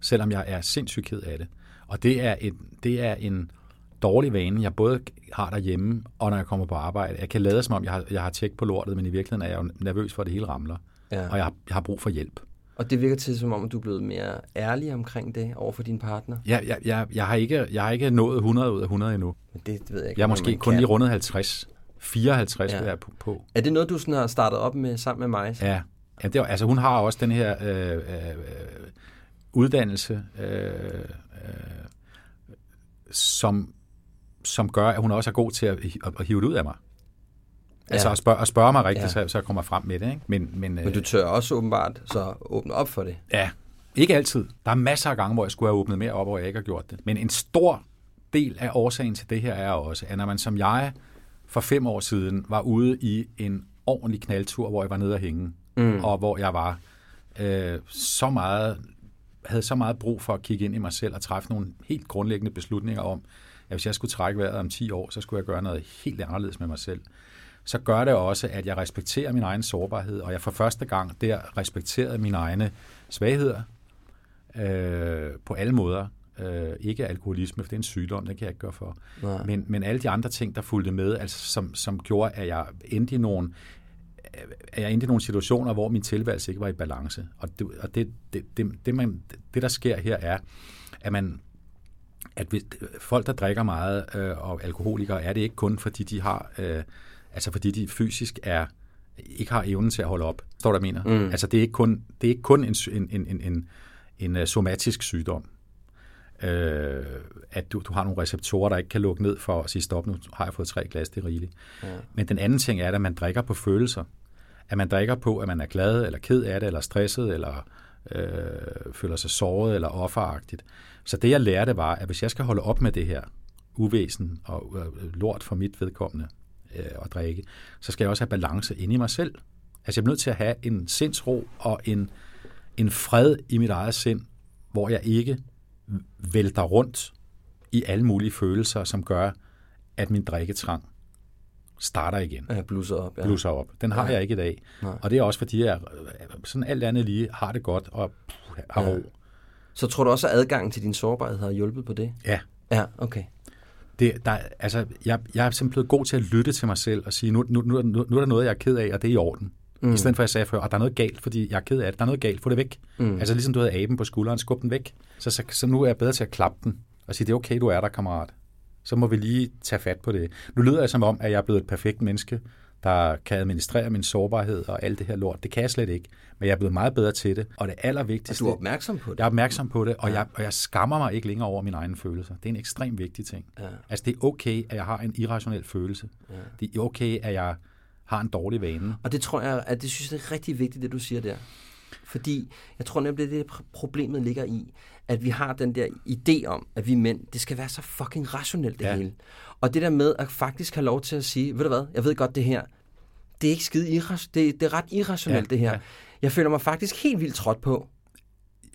Selvom jeg er sindssygt ked af det. Og det er, en, det er en dårlig vane, jeg både har derhjemme, og når jeg kommer på arbejde. Jeg kan lade som om, jeg har, jeg har tjek på lortet, men i virkeligheden er jeg jo nervøs for, at det hele ramler. Ja. Og jeg har, jeg har brug for hjælp. Og det virker til, som om du er blevet mere ærlig omkring det over for din partner. Jeg, jeg, jeg, jeg, har ikke, jeg har ikke nået 100 ud af 100 endnu. Men det ved jeg ikke. Jeg er måske kun kan. lige rundet 50. 54 ja. Ja. vil jeg er på. Er det noget, du sådan har startet op med sammen med mig? Ja. ja det var, altså hun har også den her øh, øh, øh, uddannelse, øh, øh, som, som gør, at hun også er god til at, at, hive det ud af mig. Altså Ja. at spørge, at spørge mig rigtigt, Ja. så, så jeg kommer frem med det. Ikke? Men, men, Men du tør også åbenbart så åbne op for det. Ja, ikke altid. Der er masser af gange, hvor jeg skulle have åbnet mere op, hvor jeg ikke har gjort det. Men en stor del af årsagen til det her er også, at når man som jeg for fem år siden var ude i en ordentlig knaldtur, hvor jeg var nede at hænge, mm. og hvor jeg var øh, så meget, havde så meget brug for at kigge ind i mig selv og træffe nogle helt grundlæggende beslutninger om, at hvis jeg skulle trække vejret om 10 år, så skulle jeg gøre noget helt anderledes med mig selv så gør det også, at jeg respekterer min egen sårbarhed, og jeg for første gang der respekterede mine egne svagheder øh, på alle måder. Øh, ikke alkoholisme, for det er en sygdom, det kan jeg ikke gøre for. Nej. Men, men alle de andre ting, der fulgte med, altså som, som gjorde, at jeg endte i nogle at jeg endte i nogle situationer, hvor min tilværelse ikke var i balance. Og det, og det, det, det, det, man, det der sker her er, at man at hvis, folk, der drikker meget øh, og alkoholikere, er det ikke kun, fordi de har, øh, altså fordi de fysisk er, ikke har evnen til at holde op. Står der, mener? Mm. Altså det er ikke kun, det er ikke kun en, en, en, en, en, en øh, somatisk sygdom. Øh, at du, du har nogle receptorer, der ikke kan lukke ned for at sige, stop, nu har jeg fået tre glas, det er rigeligt. Ja. Men den anden ting er, at man drikker på følelser. At man drikker på, at man er glad, eller ked af det, eller stresset, eller øh, føler sig såret, eller offeragtigt. Så det, jeg lærte, var, at hvis jeg skal holde op med det her uvæsen og øh, lort for mit vedkommende øh, at drikke, så skal jeg også have balance inde i mig selv. Altså, jeg er nødt til at have en sindsro og en, en fred i mit eget sind, hvor jeg ikke vælter rundt i alle mulige følelser, som gør, at min drikketrang starter igen Ja, blusser op. Ja. blusser op. Den har Ja. jeg ikke i dag. Nej. Og det er også, fordi jeg øh, sådan alt andet lige har det godt og puh, har Ja. Så tror du også, at adgangen til din sårbarhed har hjulpet på det? Ja. Ja, okay. Det, der, altså, jeg, jeg er simpelthen blevet god til at lytte til mig selv og sige, nu, nu, nu, nu, nu er der noget, jeg er ked af, og det er i orden. Mm. I stedet for, at jeg sagde før, at der er noget galt, fordi jeg er ked af det. Der er noget galt, få det væk. Mm. Altså ligesom du havde aben på skulderen, skub den væk. Så, så, så nu er jeg bedre til at klappe den og sige, det er okay, du er der, kammerat. Så må vi lige tage fat på det. Nu lyder jeg som om, at jeg er blevet et perfekt menneske, der kan administrere min sårbarhed og alt det her lort. Det kan jeg slet ikke, men jeg er blevet meget bedre til det. Og det allervigtigste... Og du er opmærksom på det. Jeg er opmærksom på det, og, ja. jeg, og jeg skammer mig ikke længere over mine egne følelser. Det er en ekstremt vigtig ting. Ja. Altså, det er okay, at jeg har en irrationel følelse. Ja. Det er okay, at jeg har en dårlig vane. Og det tror jeg, at det synes jeg er rigtig vigtigt, det du siger der. Fordi jeg tror nemlig, det problemet ligger i, at vi har den der idé om, at vi mænd, det skal være så fucking rationelt det ja. hele. Og det der med at faktisk have lov til at sige, ved du hvad, jeg ved godt det her, det er ikke skide irras- det, det er ret irrationelt ja, det her. Ja. Jeg føler mig faktisk helt vildt trådt på.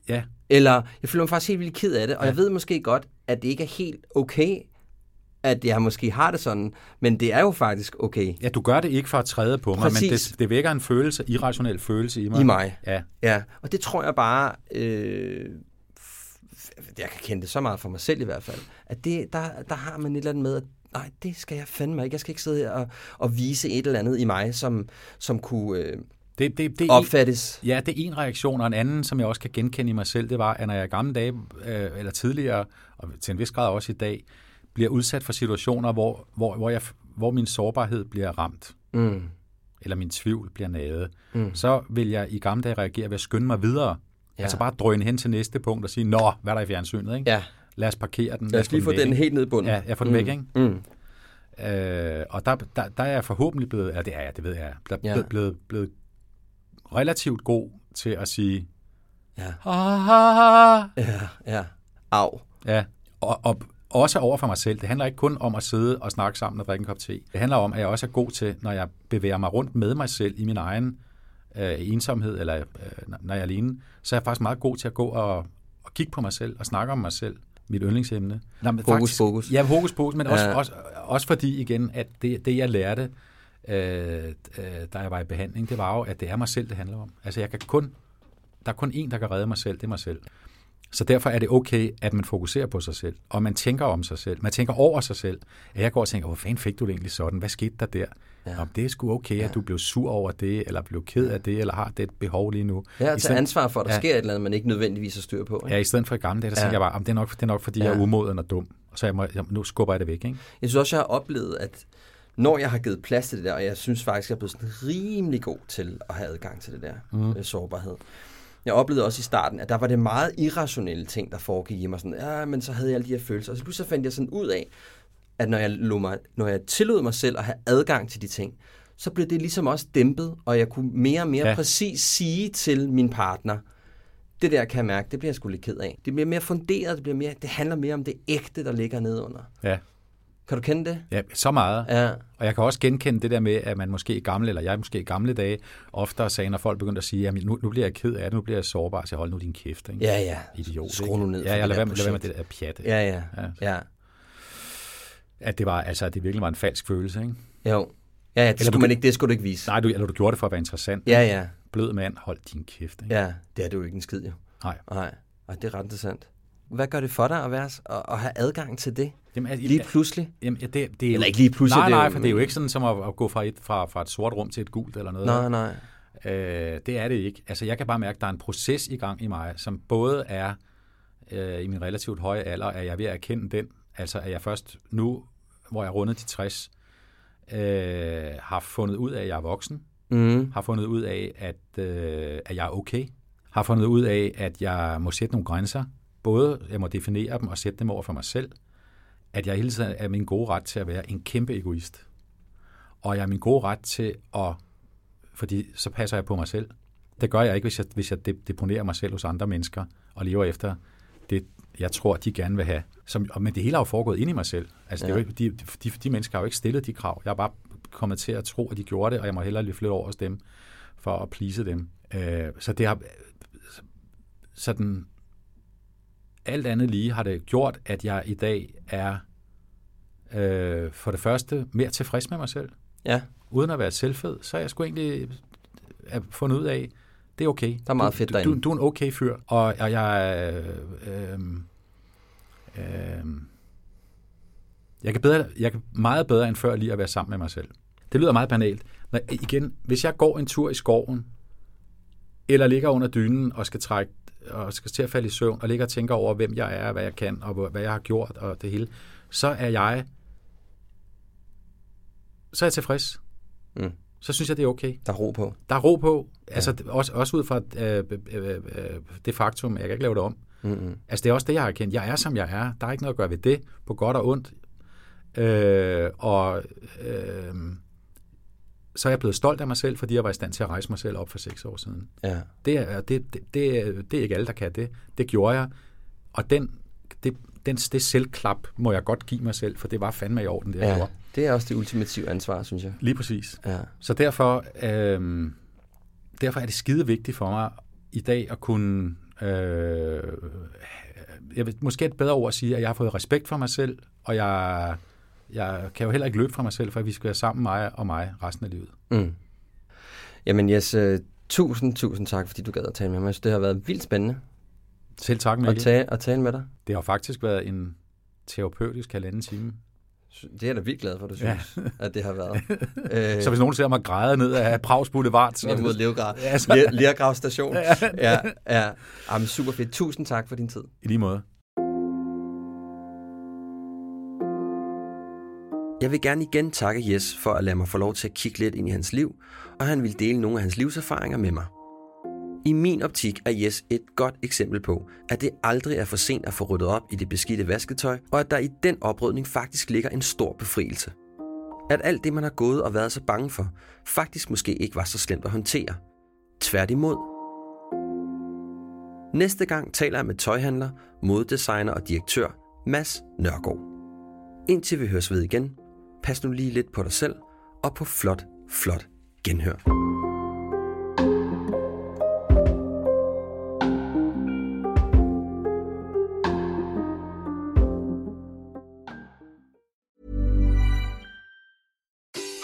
Ja. Eller jeg føler mig faktisk helt vildt ked af det, og ja. jeg ved måske godt, at det ikke er helt okay, at jeg måske har det sådan, men det er jo faktisk okay. Ja, du gør det ikke for at træde på mig, Præcis. men det, det vækker en følelse, irrationel følelse i mig. I mig. Ja. ja. Og det tror jeg bare, øh, jeg kan kende det så meget for mig selv i hvert fald, at det, der, der har man et eller andet med, at nej, det skal jeg fandme ikke. Jeg skal ikke sidde her og, og vise et eller andet i mig, som, som kunne... Øh, det, det, det opfattes. En, ja, det er en reaktion, og en anden, som jeg også kan genkende i mig selv, det var, at når jeg i gamle dage, øh, eller tidligere, og til en vis grad også i dag, bliver udsat for situationer, hvor, hvor, hvor, jeg, hvor min sårbarhed bliver ramt, mm. eller min tvivl bliver naget, mm. så vil jeg i gamle dage reagere ved at skynde mig videre. Ja. Altså bare drøne hen til næste punkt og sige, nå, hvad er der i fjernsynet? Ikke? Ja. Lad os parkere den. Lad os lige få den helt ned i bunden. Ja, jeg får den mm. væk, ikke? Mm. Øh, og der, der, der er jeg forhåbentlig blevet, ja det er jeg, det ved jeg, blevet, ja. blevet, blevet, blevet relativt god til at sige, ja, ja, ja, au. Ja, og, og også over for mig selv. Det handler ikke kun om at sidde og snakke sammen og drikke en kop te. Det handler om, at jeg også er god til, når jeg bevæger mig rundt med mig selv i min egen øh, ensomhed, eller øh, når jeg er alene, så er jeg faktisk meget god til at gå og, og kigge på mig selv og snakke om mig selv. Mit yndlingsemne. Nå, men fokus, faktisk, fokus. Ja, fokus, fokus, men ja. også, også, også fordi igen, at det, det jeg lærte, øh, øh, da jeg var i behandling, det var jo, at det er mig selv, det handler om. Altså jeg kan kun, der er kun en, der kan redde mig selv, det er mig selv. Så derfor er det okay, at man fokuserer på sig selv, og man tænker om sig selv. Man tænker over sig selv. At jeg går og tænker, hvor fanden fik du det egentlig sådan? Hvad skete der der? Ja. Om det er sgu okay, ja. at du blev sur over det, eller blev ked af det, eller har det behov lige nu. Ja, at tage ansvar for, at der ja. sker et eller andet, man ikke nødvendigvis har styr på. Ikke? Ja, i stedet for i gamle dage, der ja. tænker jeg bare, om det er nok, det er nok fordi ja. jeg er umoden og dum. Så jeg må, jeg, nu skubber jeg det væk. Ikke? Jeg synes også, jeg har oplevet, at når jeg har givet plads til det der, og jeg synes faktisk, jeg er blevet sådan rimelig god til at have adgang til det der mm. sårbarhed, jeg oplevede også i starten, at der var det meget irrationelle ting, der foregik i mig. Sådan, ja, men så havde jeg alle de her følelser. Og så pludselig fandt jeg sådan ud af, at når jeg, lå mig, når jeg tillod mig selv at have adgang til de ting, så blev det ligesom også dæmpet, og jeg kunne mere og mere ja. præcis sige til min partner, det der kan jeg mærke, det bliver jeg sgu lidt ked af. Det bliver mere funderet, det, bliver mere, det handler mere om det ægte, der ligger nedunder. Ja. Kan du kende det? Ja, så meget. Ja. Og jeg kan også genkende det der med, at man måske i gamle, eller jeg måske i gamle dage, oftere sagde, når folk begyndte at sige, at nu, nu bliver jeg ked af det, nu bliver jeg sårbar, så hold nu din kæft. Ikke? Ja, ja. Idiot. Skru nu ned Ja, jeg lader være med det der pjat. Ikke? Ja, ja. ja. ja. At det var, altså, at det virkelig var en falsk følelse, ikke? Jo. Ja, ja det, skulle du, man ikke, det skulle du ikke vise. Nej, du, eller du gjorde det for at være interessant. Ja, ja. Blød mand, hold din kæft. Ikke? Ja, det er det jo ikke en skid, jo. Nej. Nej, og det er ret interessant. Hvad gør det for dig at, være, at, at have adgang til det? Jamen, altså, lige pludselig? Jamen, ja, det, det er eller ikke lige pludselig? Nej, nej, for det er jo ikke sådan som at, at gå fra et, fra, fra et sort rum til et gult eller noget. Nej, nej. Øh, det er det ikke. Altså, jeg kan bare mærke, at der er en proces i gang i mig, som både er øh, i min relativt høje alder, at jeg er ved at erkende den. Altså, at jeg først nu, hvor jeg rundet de 60, øh, har fundet ud af, at jeg er voksen. Mm. Har fundet ud af, at, øh, at jeg er okay. Har fundet ud af, at jeg må sætte nogle grænser både jeg må definere dem og sætte dem over for mig selv, at jeg hele tiden er min gode ret til at være en kæmpe egoist. Og jeg er min gode ret til at, fordi så passer jeg på mig selv. Det gør jeg ikke, hvis jeg, hvis jeg deponerer mig selv hos andre mennesker og lever efter det, jeg tror, de gerne vil have. Som, men det hele har jo foregået ind i mig selv. Altså, ja. det er jo ikke, de, de, de mennesker har jo ikke stillet de krav. Jeg har bare kommet til at tro, at de gjorde det, og jeg må hellere lige flytte over hos dem for at plise dem. Øh, så det har sådan alt andet lige har det gjort, at jeg i dag er øh, for det første mere tilfreds med mig selv. Ja. Uden at være selvfed, så er jeg sgu egentlig øh, fundet ud af, det er okay. Der er meget fedt du, derinde. Du, du er en okay fyr, og, og jeg øh, øh, jeg kan, bedre, jeg kan meget bedre end før lige at være sammen med mig selv. Det lyder meget banalt. Når, igen, hvis jeg går en tur i skoven, eller ligger under dynen og skal trække og skal til at falde i søvn, og ligger og tænker over, hvem jeg er, hvad jeg kan, og hvad jeg har gjort, og det hele, så er jeg så er jeg tilfreds. Mm. Så synes jeg, det er okay. Der er ro på. Der er ro på. Ja. Altså, også, også ud fra øh, øh, øh, det faktum, at jeg kan ikke lave det om. Mm-hmm. Altså, det er også det, jeg har erkendt. Jeg er, som jeg er. Der er ikke noget at gøre ved det, på godt og ondt. Øh, og øh, så er jeg blevet stolt af mig selv, fordi jeg var i stand til at rejse mig selv op for seks år siden. Ja. Det er, det, det, det, det er ikke alle, der kan det. Det gjorde jeg. Og den, det, den, det selvklap må jeg godt give mig selv, for det var fandme i orden, det jeg ja. gjorde. Det er også det ultimative ansvar, synes jeg. Lige præcis. Ja. Så derfor, øh, derfor er det skide vigtigt for mig i dag at kunne... Øh, jeg vil, måske et bedre ord at sige, at jeg har fået respekt for mig selv, og jeg, jeg kan jo heller ikke løbe fra mig selv, for vi skal være sammen, mig og mig, resten af livet. Mm. Jamen Jes, uh, tusind, tusind tak, fordi du gad at tale med mig. Det har været vildt spændende. Selv tak, Mikkel. At tale, at tale med dig. Det har faktisk været en terapeutisk halvanden time. Det er jeg da vildt glad for, du synes, ja. at det har været. så hvis nogen ser mig græde ned af Prags Boulevard... Så... mod Levgrav. Ja, så... Lergrav station. ja, ja. Jamen, super fedt. Tusind tak for din tid. I lige måde. Jeg vil gerne igen takke Jes for at lade mig få lov til at kigge lidt ind i hans liv, og han vil dele nogle af hans livserfaringer med mig. I min optik er Jes et godt eksempel på, at det aldrig er for sent at få ryddet op i det beskidte vasketøj, og at der i den oprydning faktisk ligger en stor befrielse. At alt det, man har gået og været så bange for, faktisk måske ikke var så slemt at håndtere. Tværtimod. Næste gang taler jeg med tøjhandler, moddesigner og direktør Mads Nørgaard. Indtil vi høres ved igen, pas nu lige lidt på dig selv og på flot, flot genhør.